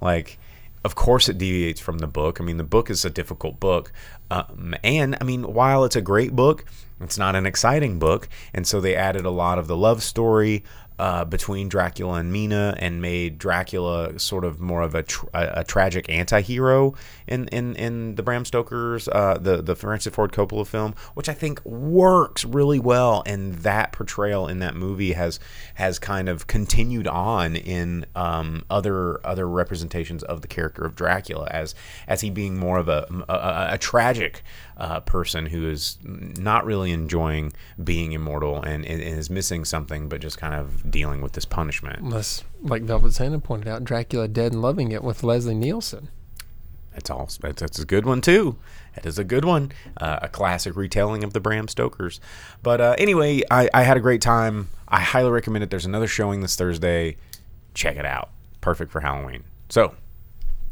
Like. Of course, it deviates from the book. I mean, the book is a difficult book, um, and I mean, while it's a great book, it's not an exciting book, and so they added a lot of the love story uh, between Dracula and Mina and made Dracula sort of more of a, tr- a, tragic anti-hero in, in, in the Bram Stoker's uh, the the Francis Ford Coppola film, which I think works really well. And that portrayal in that movie has has kind of continued on in um, other other representations of the character of Dracula as as he being more of a, a, a tragic uh, person who is not really enjoying being immortal and, and is missing something, but just kind of dealing with this punishment. Unless, like Velvet Santa pointed out, Dracula Dead and Loving It with Leslie Nielsen. It's all that's, that's a good one too. It is a good one, uh, a classic retelling of the Bram Stokers. But uh, anyway, I, I had a great time. I highly recommend it. There's another showing this Thursday. Check it out. Perfect for Halloween. So,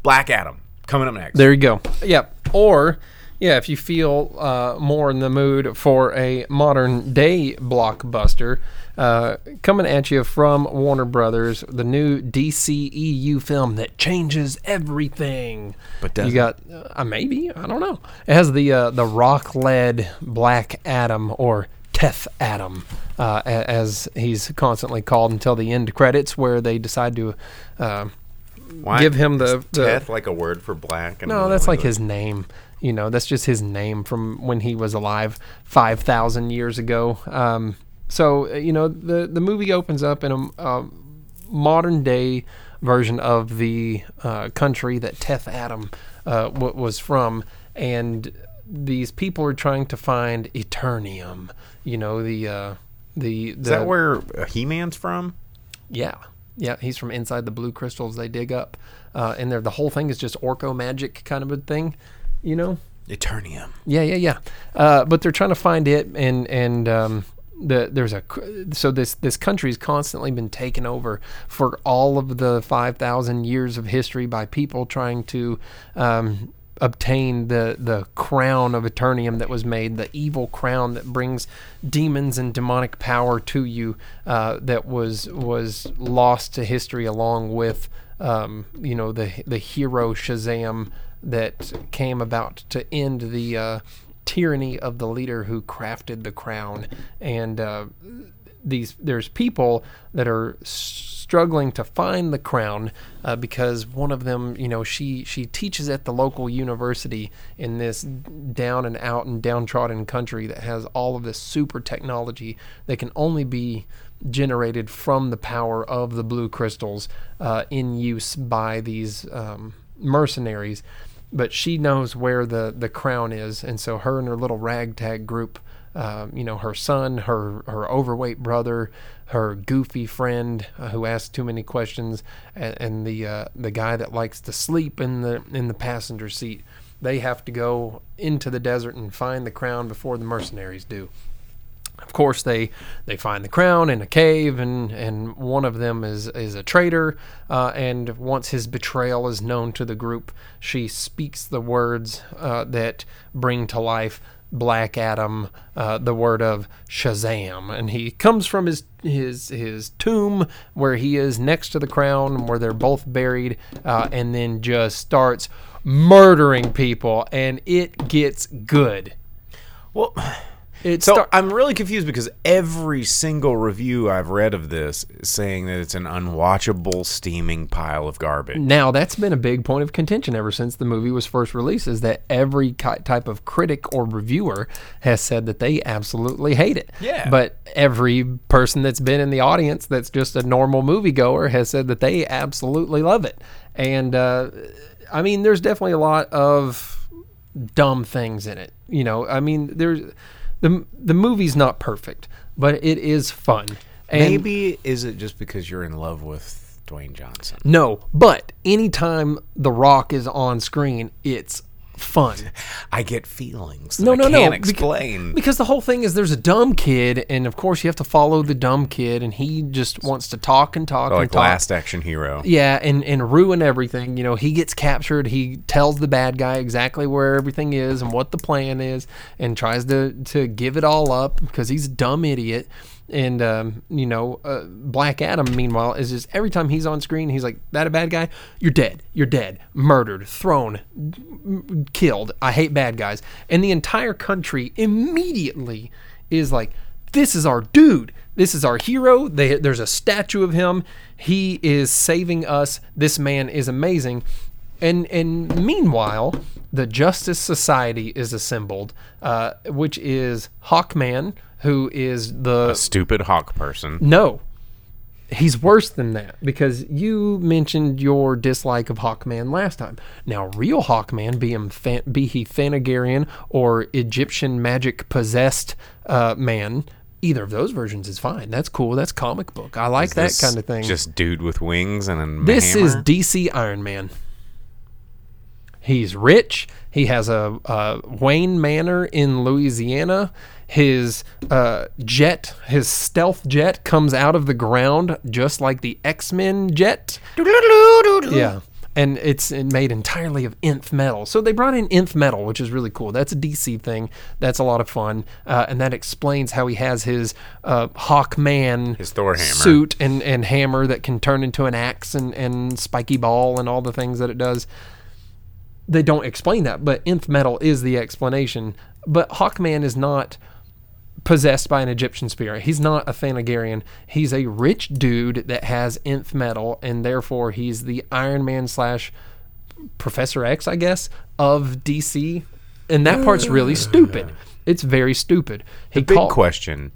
Black Adam coming up next. There you go. Yep. Or, yeah, if you feel uh, more in the mood for a modern day blockbuster, uh, coming at you from Warner Brothers, the new DCEU film that changes everything. But you doesn't. got uh, maybe I don't know. It has the uh, the rock led Black Adam or Teth Adam, uh, as he's constantly called until the end credits, where they decide to. Uh, Why- give him the- the- Teth like a word for black. and no, that's like his name. You know, that's just his name from when he was alive five thousand years ago. Um, so uh, you know, the the movie opens up in a, a modern day version of the uh, country that Teth Adam uh, w- was from, and these people are trying to find Eternium. You know, the uh, the, the Is that where He-Man's from? yeah, yeah, he's from inside the blue crystals they dig up, uh, and there the whole thing is just Orko magic kind of a thing, you know. Eternium. Yeah, yeah, yeah. Uh, but they're trying to find it, and and um, the there's a so this this country's constantly been taken over for all of the five thousand years of history by people trying to. Um, obtain the the crown of eternium that was made the evil crown that brings demons and demonic power to you uh, that was was lost to history along with um, you know the the hero Shazam that came about to end the uh, tyranny of the leader who crafted the crown, and uh, these there's people that are struggling to find the crown uh, because one of them, you know, she she teaches at the local university in this down and out and downtrodden country that has all of this super technology that can only be generated from the power of the blue crystals uh, in use by these um, mercenaries. But she knows where the the crown is, and so her and her little ragtag group um, you know, her son, her her overweight brother, her goofy friend uh, who asks too many questions, and, and the uh, the guy that likes to sleep in the in the passenger seat. They have to go into the desert and find the crown before the mercenaries do. Of course, they they find the crown in a cave, and, and one of them is is a traitor. Uh, and once his betrayal is known to the group, she speaks the words uh, that bring to life Black Adam, uh, the word of Shazam, and he comes from his his his tomb where he is next to the crown, where they're both buried, uh, and then just starts murdering people, and it gets good. Well, It so star- I'm really confused because every single review I've read of this is saying that it's an unwatchable, steaming pile of garbage. Now that's been a big point of contention ever since the movie was first released. Is that every type of critic or reviewer has said that they absolutely hate it. Yeah. But every person that's been in the audience that's just a normal moviegoer has said that they absolutely love it. And uh, I mean, there's definitely a lot of dumb things in it. You know, I mean, there's the the movie's not perfect, but it is fun. And Maybe is it just because you're in love with Dwayne Johnson? No, but anytime The Rock is on screen, it's fun. I get feelings. That No, no, can't no. beca- explain. Because the whole thing is there's a dumb kid, and of course you have to follow the dumb kid, and he just wants to talk and talk like and talk. Last Action Hero. Yeah, and, and ruin everything. You know, he gets captured. He tells the bad guy exactly where everything is and what the plan is, and tries to to give it all up because he's a dumb idiot. And um, you know, uh, Black Adam, meanwhile, is just every time he's on screen, he's like, "That a bad guy? You're dead. You're dead. Murdered. Thrown. Killed. I hate bad guys." And the entire country immediately is like, this is our dude. This is our hero. They, there's a statue of him. He is saving us. This man is amazing. And and meanwhile, the Justice Society is assembled, uh, which is Hawkman, who is the Stupid hawk person. no. He's worse than that because you mentioned your dislike of Hawkman last time. Now, real Hawkman, be him, fan, be he Thanagarian or Egyptian magic possessed uh, man, either of those versions is fine. That's cool. That's comic book. I like that kind of thing. Just dude with wings and a This hammer? is DC Iron Man. He's rich. He has a, a Wayne Manor in Louisiana. His uh, jet, his stealth jet, comes out of the ground just like the X Men jet. Yeah. And it's made entirely of nth metal. So they brought in nth metal, which is really cool. That's a DC thing. That's a lot of fun. Uh, and that explains how he has his uh, Hawkman His Thor hammer. suit and, and hammer that can turn into an axe and, and spiky ball and all the things that it does. They don't explain that, but nth metal is the explanation. But Hawkman is not possessed by an Egyptian spirit. He's not a Thanagarian. He's a rich dude that has nth metal, and therefore he's the Iron Man slash Professor X, I guess, of DC. And that part's really stupid. It's very stupid. He Big call- question.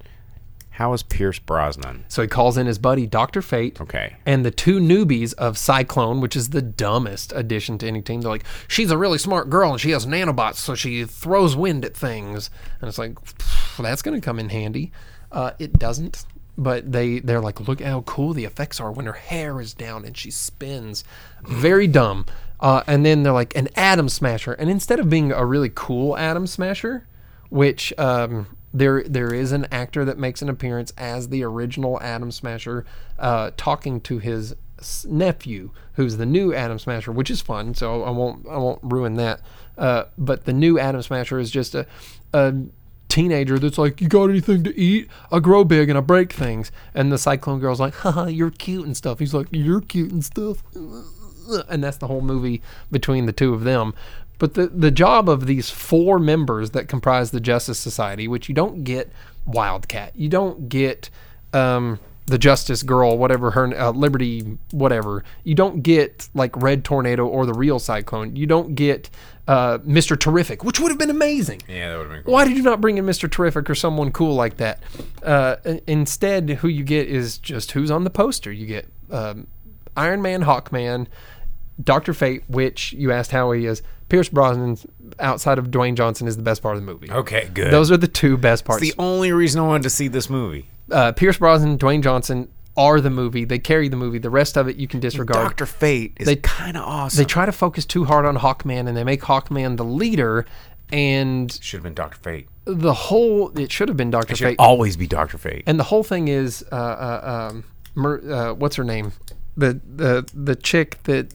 How is Pierce Brosnan? So he calls in his buddy Doctor Fate. Okay. And the two newbies of Cyclone, which is the dumbest addition to any team. They're like, she's a really smart girl and she has nanobots, so she throws wind at things. And it's like, "Pff, that's going to come in handy. Uh, it doesn't. But they they're like, look how cool the effects are when her hair is down and she spins. Very dumb. Uh, and then they're like an atom smasher, and instead of being a really cool atom smasher, which um, there there is an actor that makes an appearance as the original Atom Smasher, uh, talking to his nephew, who's the new Atom Smasher, which is fun. So I won't I won't ruin that. Uh, but the new Atom Smasher is just a, a teenager that's like, "You got anything to eat? I grow big and I break things." And the Cyclone Girl's like, [laughs] "Haha, you're cute and stuff." He's like, "You're cute and stuff." [laughs] And that's the whole movie between the two of them But the the job of these four members that comprise the Justice Society, which you don't get Wildcat, you don't get um, the Justice Girl, whatever her uh, Liberty, whatever. You don't get like Red Tornado or the real Cyclone. You don't get uh, Mister Terrific, which would have been amazing. Yeah, that would have been cool. Why did you not bring in Mr. Terrific or someone cool like that? Uh, instead, who you get is just who's on the poster. You get um, Iron Man, Hawkman, Doctor Fate, which you asked how he is. Pierce Brosnan, outside of Dwayne Johnson, is the best part of the movie. Okay, good. Those are the two best parts. It's the only reason I wanted to see this movie. uh, Pierce Brosnan, Dwayne Johnson are the movie. They carry the movie. The rest of it you can disregard. Doctor Fate is They- kind of awesome. They try to focus too hard on Hawkman, and they make Hawkman the leader. And should have been Doctor Fate. the whole it should have been Doctor It should Fate. always be Doctor Fate. And the whole thing is, uh, uh, um, Mer, uh, what's her name? The the the chick that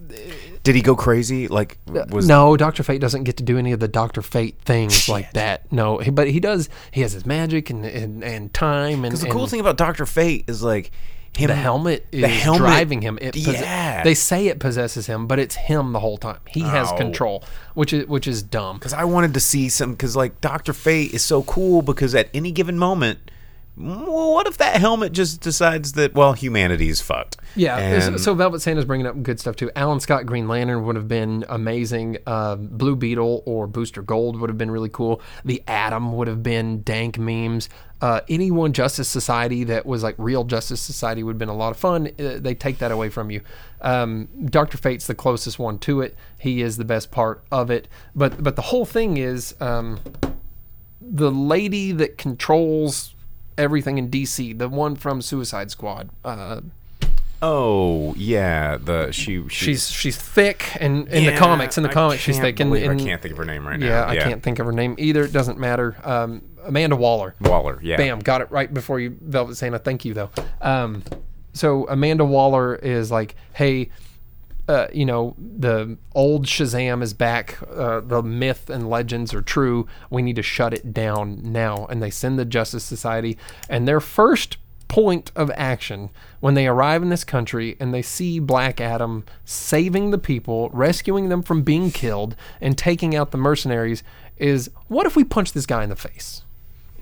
Did he go crazy? Like uh, was no Doctor Fate doesn't get to do any of the Doctor Fate things like that. No, he, but he does. He has his magic and and, and time and Because the cool and thing about Doctor Fate is like him. the helmet is the helmet- driving him. It posse- yeah. they say it possesses him, but it's him the whole time. He has Oh. control, which is which is dumb. Because I wanted to see some. Because like Doctor Fate is so cool. Because at any given moment, well, what if that helmet just decides that well humanity is fucked? Yeah, And- so Velvet Santa's bringing up good stuff too. Alan Scott Green Lantern would have been amazing. Uh, Blue Beetle or Booster Gold would have been really cool. The Atom would have been dank memes. Uh, anyone Justice Society that was like real Justice Society would have been a lot of fun. Uh, they take that away from you. Um, Doctor Fate's the closest one to it. He is the best part of it. But but the whole thing is um, the lady that controls everything in DC, the one from Suicide Squad. Uh, oh yeah, the she, she She's she's thick, and in Yeah, the comics, in the comics, she's thick. And, I can't think of her name right now. Yeah, I can't think of her name either. It doesn't matter. Um, Amanda Waller. Waller. Yeah. Bam, got it right before you Velvet Santa. Thank you though. Um, so Amanda Waller is like, hey, uh, you know, the old Shazam is back. Uh, the myth and legends are true. We need to shut it down now. And they send the Justice Society, and their first point of action when they arrive in this country and they see Black Adam saving the people, rescuing them from being killed, and taking out the mercenaries is what if we punch this guy in the face?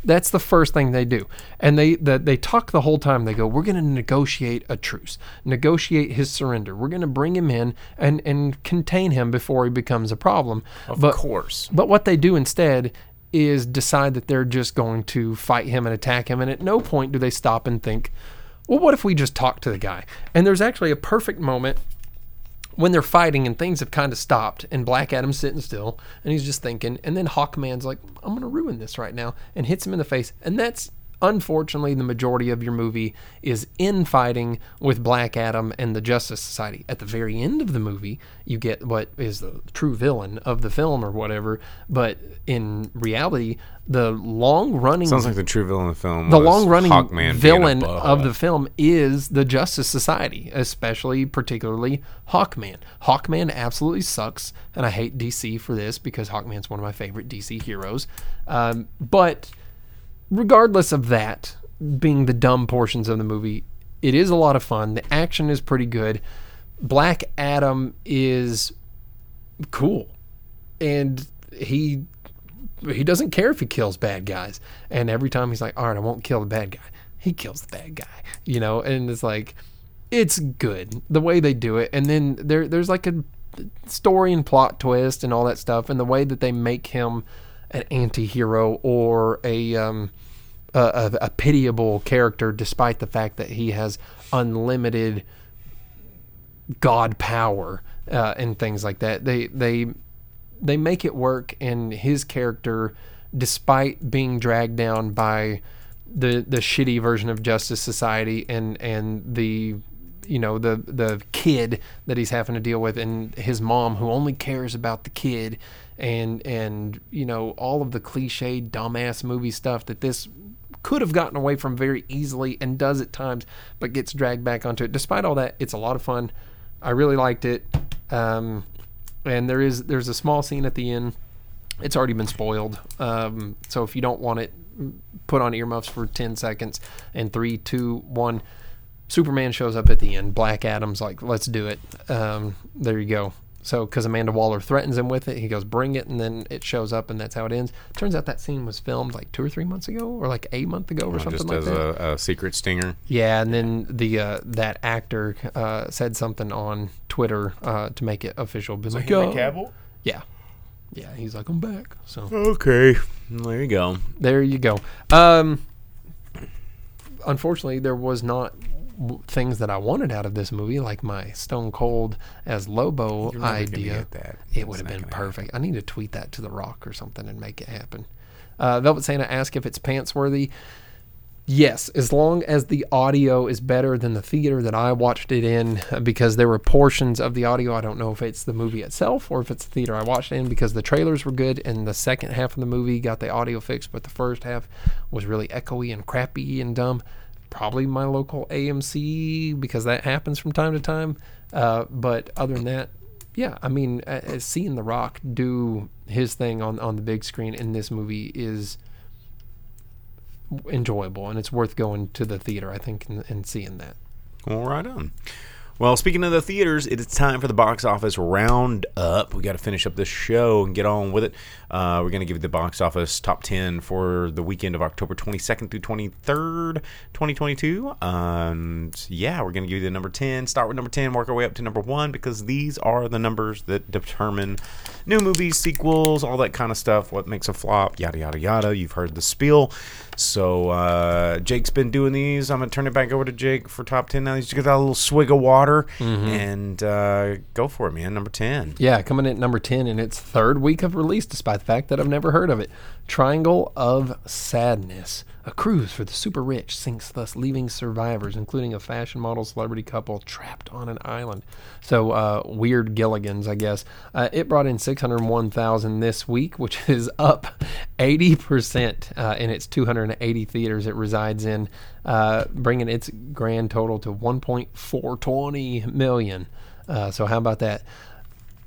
That's the first thing they do, and they the, they talk the whole time. They go, "We're going to negotiate a truce, negotiate his surrender. We're going to bring him in and and contain him before he becomes a problem." Of but, course. But what they do instead is decide that they're just going to fight him and attack him, and at no point do they stop and think, "Well, what if we just talk to the guy?" And there's actually a perfect moment when they're fighting and things have kind of stopped and Black Adam's sitting still and he's just thinking and then Hawkman's like I'm going to ruin this right now and hits him in the face and that's unfortunately the majority of your movie is infighting with Black Adam and the Justice Society at the very end of the movie you get what is the true villain of the film or whatever but in reality the long running Sounds like the true villain of the film. the long running Hawkman villain of the film is the Justice Society, especially particularly Hawkman. Hawkman absolutely sucks, and I hate DC for this because Hawkman's one of my favorite DC heroes. Um, but regardless of that being the dumb portions of the movie, it is a lot of fun. The action is pretty good. Black Adam is cool, and he he doesn't care if he kills bad guys. And every time he's like, all right, I won't kill the bad guy. He kills the bad guy, you know? And it's like, it's good the way they do it. And then there, there's like a story and plot twist and all that stuff. And the way that they make him an anti hero or a, um, a, a, a pitiable character, despite the fact that he has unlimited god power uh, and things like that. They, they, they make it work and his character despite being dragged down by the the shitty version of justice society and and the you know the the kid that he's having to deal with and his mom who only cares about the kid and and you know all of the cliche dumbass movie stuff that this could have gotten away from very easily and does at times but gets dragged back onto it despite all that it's a lot of fun i really liked it um, and there is there's a small scene at the end. It's already been spoiled, um, so if you don't want it, put on earmuffs for ten seconds. And three, two, one. Superman shows up at the end. Black Adam's like, "Let's do it." Um, there you go. So, because Amanda Waller threatens him with it, he goes, "Bring it," and then it shows up, and that's how it ends. Turns out that scene was filmed like two or three months ago, or like a month ago, or something just like as that. a, a secret stinger. Yeah, and then the uh, that actor uh, said something on Twitter uh, to make it official. Be like, "Oh." Yeah, yeah. He's like, I'm back. So Okay, there you go. there you go. Um, unfortunately, there was not w- things that I wanted out of this movie, like my Stone Cold as Lobo idea. It would have been perfect. I need to tweet that to The Rock or something and make it happen. Uh, Velvet Santa asked if it's pants worthy. Yes, as long as the audio is better than the theater that I watched it in, uh, because there were portions of the audio. I don't know if it's the movie itself or if it's the theater I watched it in, because the trailers were good and the second half of the movie got the audio fixed, but the first half was really echoey and crappy and dumb. Probably my local AMC because that happens from time to time. Uh, but other than that, yeah, I mean, uh, uh, seeing The Rock do his thing on, on the big screen in this movie is enjoyable and it's worth going to the theater, I think, and, and seeing that. Well, right on. Well, speaking of the theaters, it is time for the box office roundup. We got to finish up this show and get on with it. Uh, we're going to give you the box office top 10 for the weekend of October 22nd through 23rd, 2022. And yeah, we're going to give you the number 10. Start with number 10, work our way up to number 1 because these are the numbers that determine new movies, sequels, all that kind of stuff, what makes a flop, yada, yada, yada. You've heard the spiel. So uh, Jake's been doing these. I'm going to turn it back over to Jake for top 10 now. He's just got that little swig of water and uh, go for it, man. Number 10. Yeah, coming in at number 10 in its third week of release, despite the fact that I've never heard of it. Triangle of Sadness. A cruise for the super rich sinks, thus leaving survivors, including a fashion model celebrity couple, trapped on an island. So, uh, weird Gilligans, I guess. Uh, it brought in 601,000 this week, which [laughs] is up 80% uh, in its 280 theaters it resides in, uh, bringing its grand total to 1.420 million. Uh, so, how about that?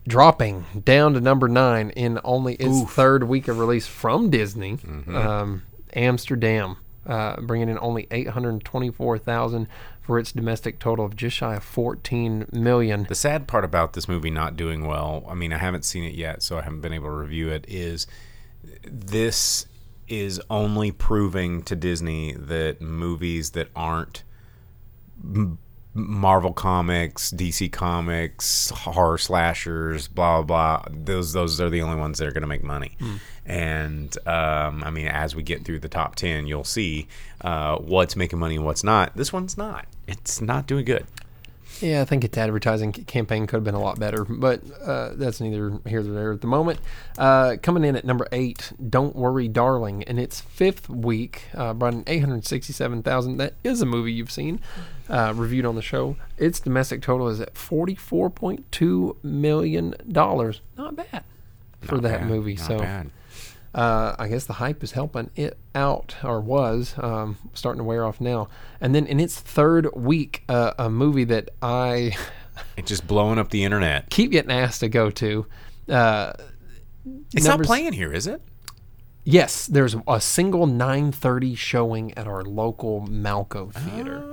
dropping down to number nine in only its third week of release from Disney. Um, Amsterdam, uh, bringing in only eight hundred twenty-four thousand for its domestic total of just shy of fourteen million. The sad part about this movie not doing well, I mean, I haven't seen it yet, so I haven't been able to review it, is this is only proving to Disney that movies that aren't Marvel comics, DC comics, horror slashers, blah blah blah. Those those are the only ones that are going to make money. And um, I mean, as we get through the top ten, you'll see uh, what's making money and what's not. This one's not. It's not doing good. Yeah, I think its advertising campaign could have been a lot better, but uh, that's neither here nor there at the moment. Uh, coming in at number eight, Don't Worry, Darling, in its fifth week, uh, brought in 867,000. That is a movie you've seen, uh, reviewed on the show. Its domestic total is at $44.2 million. Not bad for Not that bad, movie. not so bad. Uh, I guess the hype is helping it out, or was um, starting to wear off now. And then in its third week, uh, a movie that I It's just blowing up the internet. keep getting asked to go to. Uh, It's not playing here, is it? Yes, there's a single 9:30 showing at our local Malco theater.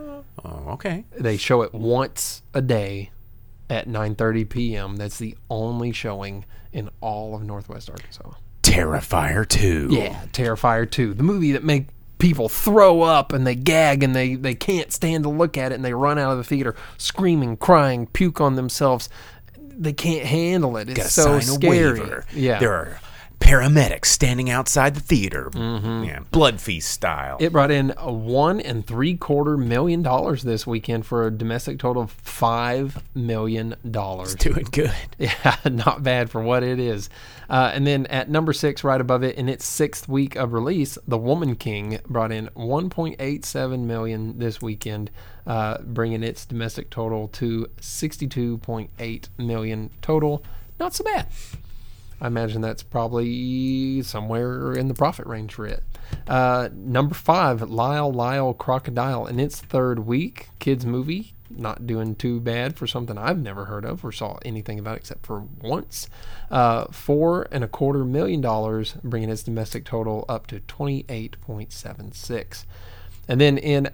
Oh, okay. They show it once a day at 9:30 p.m. That's the only showing in all of Northwest Arkansas. Terrifier 2. Yeah, Terrifier 2, the movie that make people throw up and they gag and they, they can't stand to look at it and they run out of the theater screaming, crying, puke on themselves. They can't handle it. It's Gotta so scary. Yeah. There are paramedics standing outside the theater. Yeah, blood feast style. It brought in a one and three quarter million dollars this weekend for a domestic total of five million dollars. doing good. [laughs] Yeah, not bad for what it is. Uh, and then at number six, right above it, in its sixth week of release, The Woman King brought in 1.87 million this weekend, uh, bringing its domestic total to 62.8 million total. Not so bad. I imagine that's probably somewhere in the profit range for it. Uh, number five, Lyle Lyle Crocodile. In its third week, kids movie, not doing too bad for something I've never heard of or saw anything about except for once. Uh, four and a quarter million dollars, bringing its domestic total up to 28.76. And then in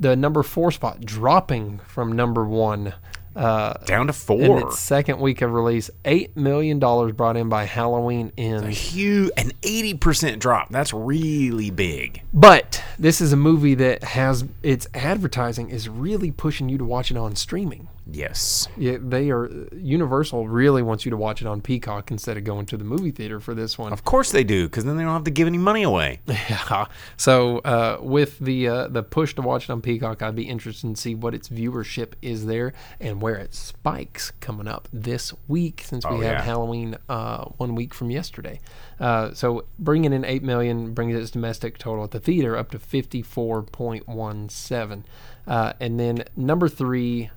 the number four spot, dropping from number one, Uh, Down to four. in its second week of release, eight million dollars brought in by Halloween Ends. Huge, an eighty percent drop. That's really big. But this is a movie that has its advertising is really pushing you to watch it on streaming. Yes. Yeah, they are Universal really wants you to watch it on Peacock instead of going to the movie theater for this one. Of course they do, because then they don't have to give any money away. [laughs] Yeah. So uh, with the uh, the push to watch it on Peacock, I'd be interested to see what its viewership is there and where it spikes coming up this week since we Oh, have yeah. Halloween uh, one week from yesterday. Uh, so bringing in eight million brings its domestic total at the theater up to fifty four point one seven, uh, and then number three.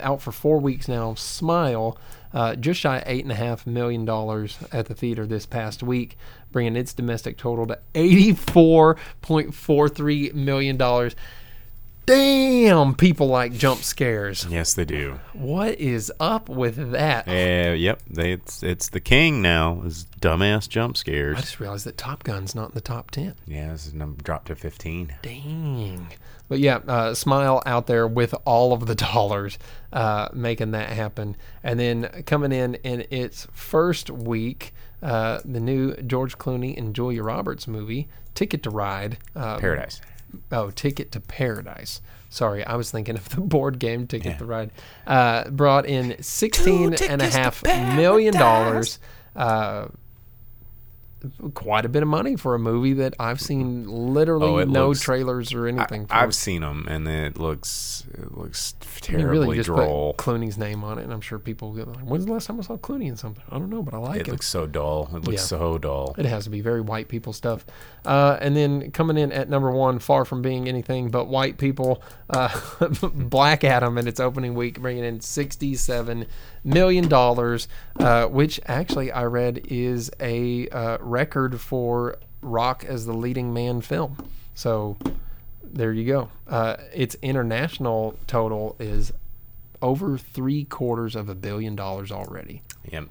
Out for four weeks now. Smile, uh, just shy of eight and a half million dollars at the theater this past week, bringing its domestic total to eighty-four point four three million dollars. Damn, people like jump scares. Yes, they do. What is up with that? Uh, yep, they, it's it's the king now. Is dumbass jump scares. I just realized that Top Gun's not in the top ten. Yeah, this is number dropped to fifteen. Dang. But yeah, uh, Smile out there with all of the [laughs] dollars uh, making that happen. And then coming in in its first week, uh, the new George Clooney and Julia Roberts movie, Ticket to Ride. Uh, Paradise. Oh, Ticket to Paradise. Sorry, I was thinking of the board game Ticket Yeah. to Ride. Uh, brought in sixteen and a half million dollars. Uh, quite a bit of money for a movie that I've seen literally Oh, no looks- trailers or anything. for. I've seen them, and it looks it looks I mean, terribly really just droll. put Clooney's name on it, and I'm sure people go like, "When's the last time I saw Clooney in something?" I don't know, but I like It him. looks so dull. It looks Yeah. so dull. It has to be very white people stuff. Uh, and then coming in at number one, far from being anything but white people, uh, [laughs] Black Adam in its opening week, bringing in $67 million, uh, which actually I read is a uh, record for Rock as the leading man film. So there you go. Uh, its international total is over three quarters of a billion dollars already. Yep.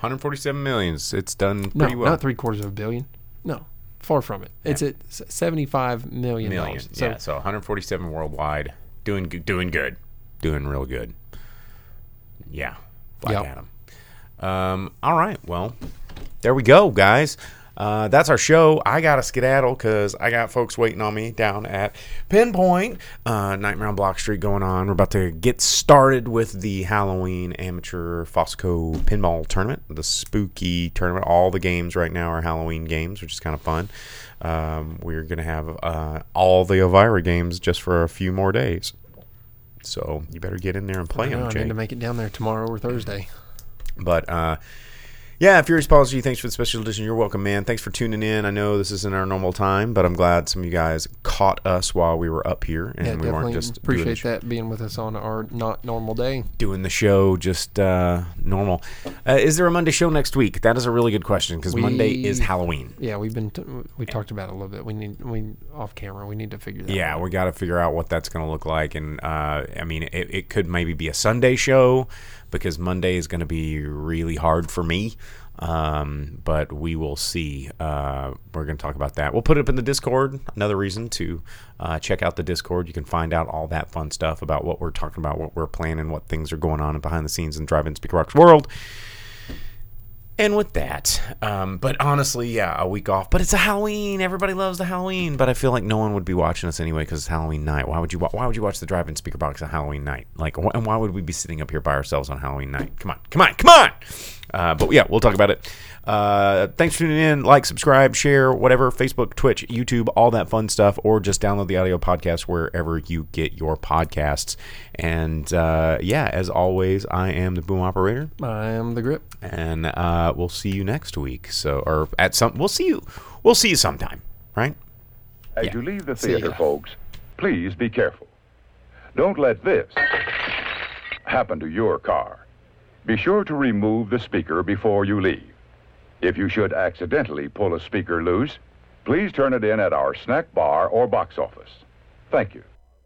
147 millions. It's done No, pretty well. not three quarters of a billion. No, far from it. It's at seventy-five million Million. dollars. So yeah, so 147 worldwide. Doing doing good. Doing real good. Yeah. Black Yep. Adam. Um, all right. Well, there we go, guys. Uh, that's our show. I got to skedaddle because I got folks waiting on me down at Pinpoint, uh, Nightmare on Block Street going on. We're about to get started with the Halloween Amateur Fosco Pinball Tournament, the spooky tournament. All the games right now are Halloween games, which is kind of fun. Um, we're going to have uh, all the Elvira games just for a few more days. So you better get in there and play I, know, them, I need to make it down there tomorrow or Thursday. But uh, yeah, Furious Policy, thanks for the special edition. You're welcome, man. Thanks for tuning in. I know this isn't our normal time, but I'm glad some of you guys caught us while we were up here and yeah, we weren't just appreciate sh- that being with us on our not normal day. doing the show just uh, normal. Uh, is there a Monday show next week? That is a really good question because Monday is Halloween. Yeah, we've been t- we talked about it a little bit. We need we off camera. We need to figure that. Out. Yeah, out. we got to figure out what that's going to look like, and uh, I mean, it, it could maybe be a Sunday show because Monday is going to be really hard for me. Um, but we will see. Uh, we're going to talk about that. We'll put it up in the Discord. Another reason to uh, check out the Discord. You can find out all that fun stuff about what we're talking about, what we're planning, what things are going on behind the scenes in Drive-In Speaker Box world. And with that, um, but honestly, yeah, a week off. But it's a Halloween. Everybody loves the Halloween. But I feel like no one would be watching us anyway because it's Halloween night. Why would you? Why would you watch the drive-in speaker box on Halloween night? Like, wh- and why would we be sitting up here by ourselves on Halloween night? Come on, come on, come on. Uh, but yeah, we'll talk about it. Uh, thanks for tuning in. Like, subscribe, share, whatever. Facebook, Twitch, YouTube, all that fun stuff. Or just download the audio podcast wherever you get your podcasts. And uh, yeah, as always, I am the boom operator I am the grip. and uh, we'll see you next week. So, or at some, we'll see you. We'll see you sometime, right? As Yeah. you leave the theater, folks, please be careful. Don't let this happen to your car. Be sure to remove the speaker before you leave. If you should accidentally pull a speaker loose, please turn it in at our snack bar or box office. Thank you.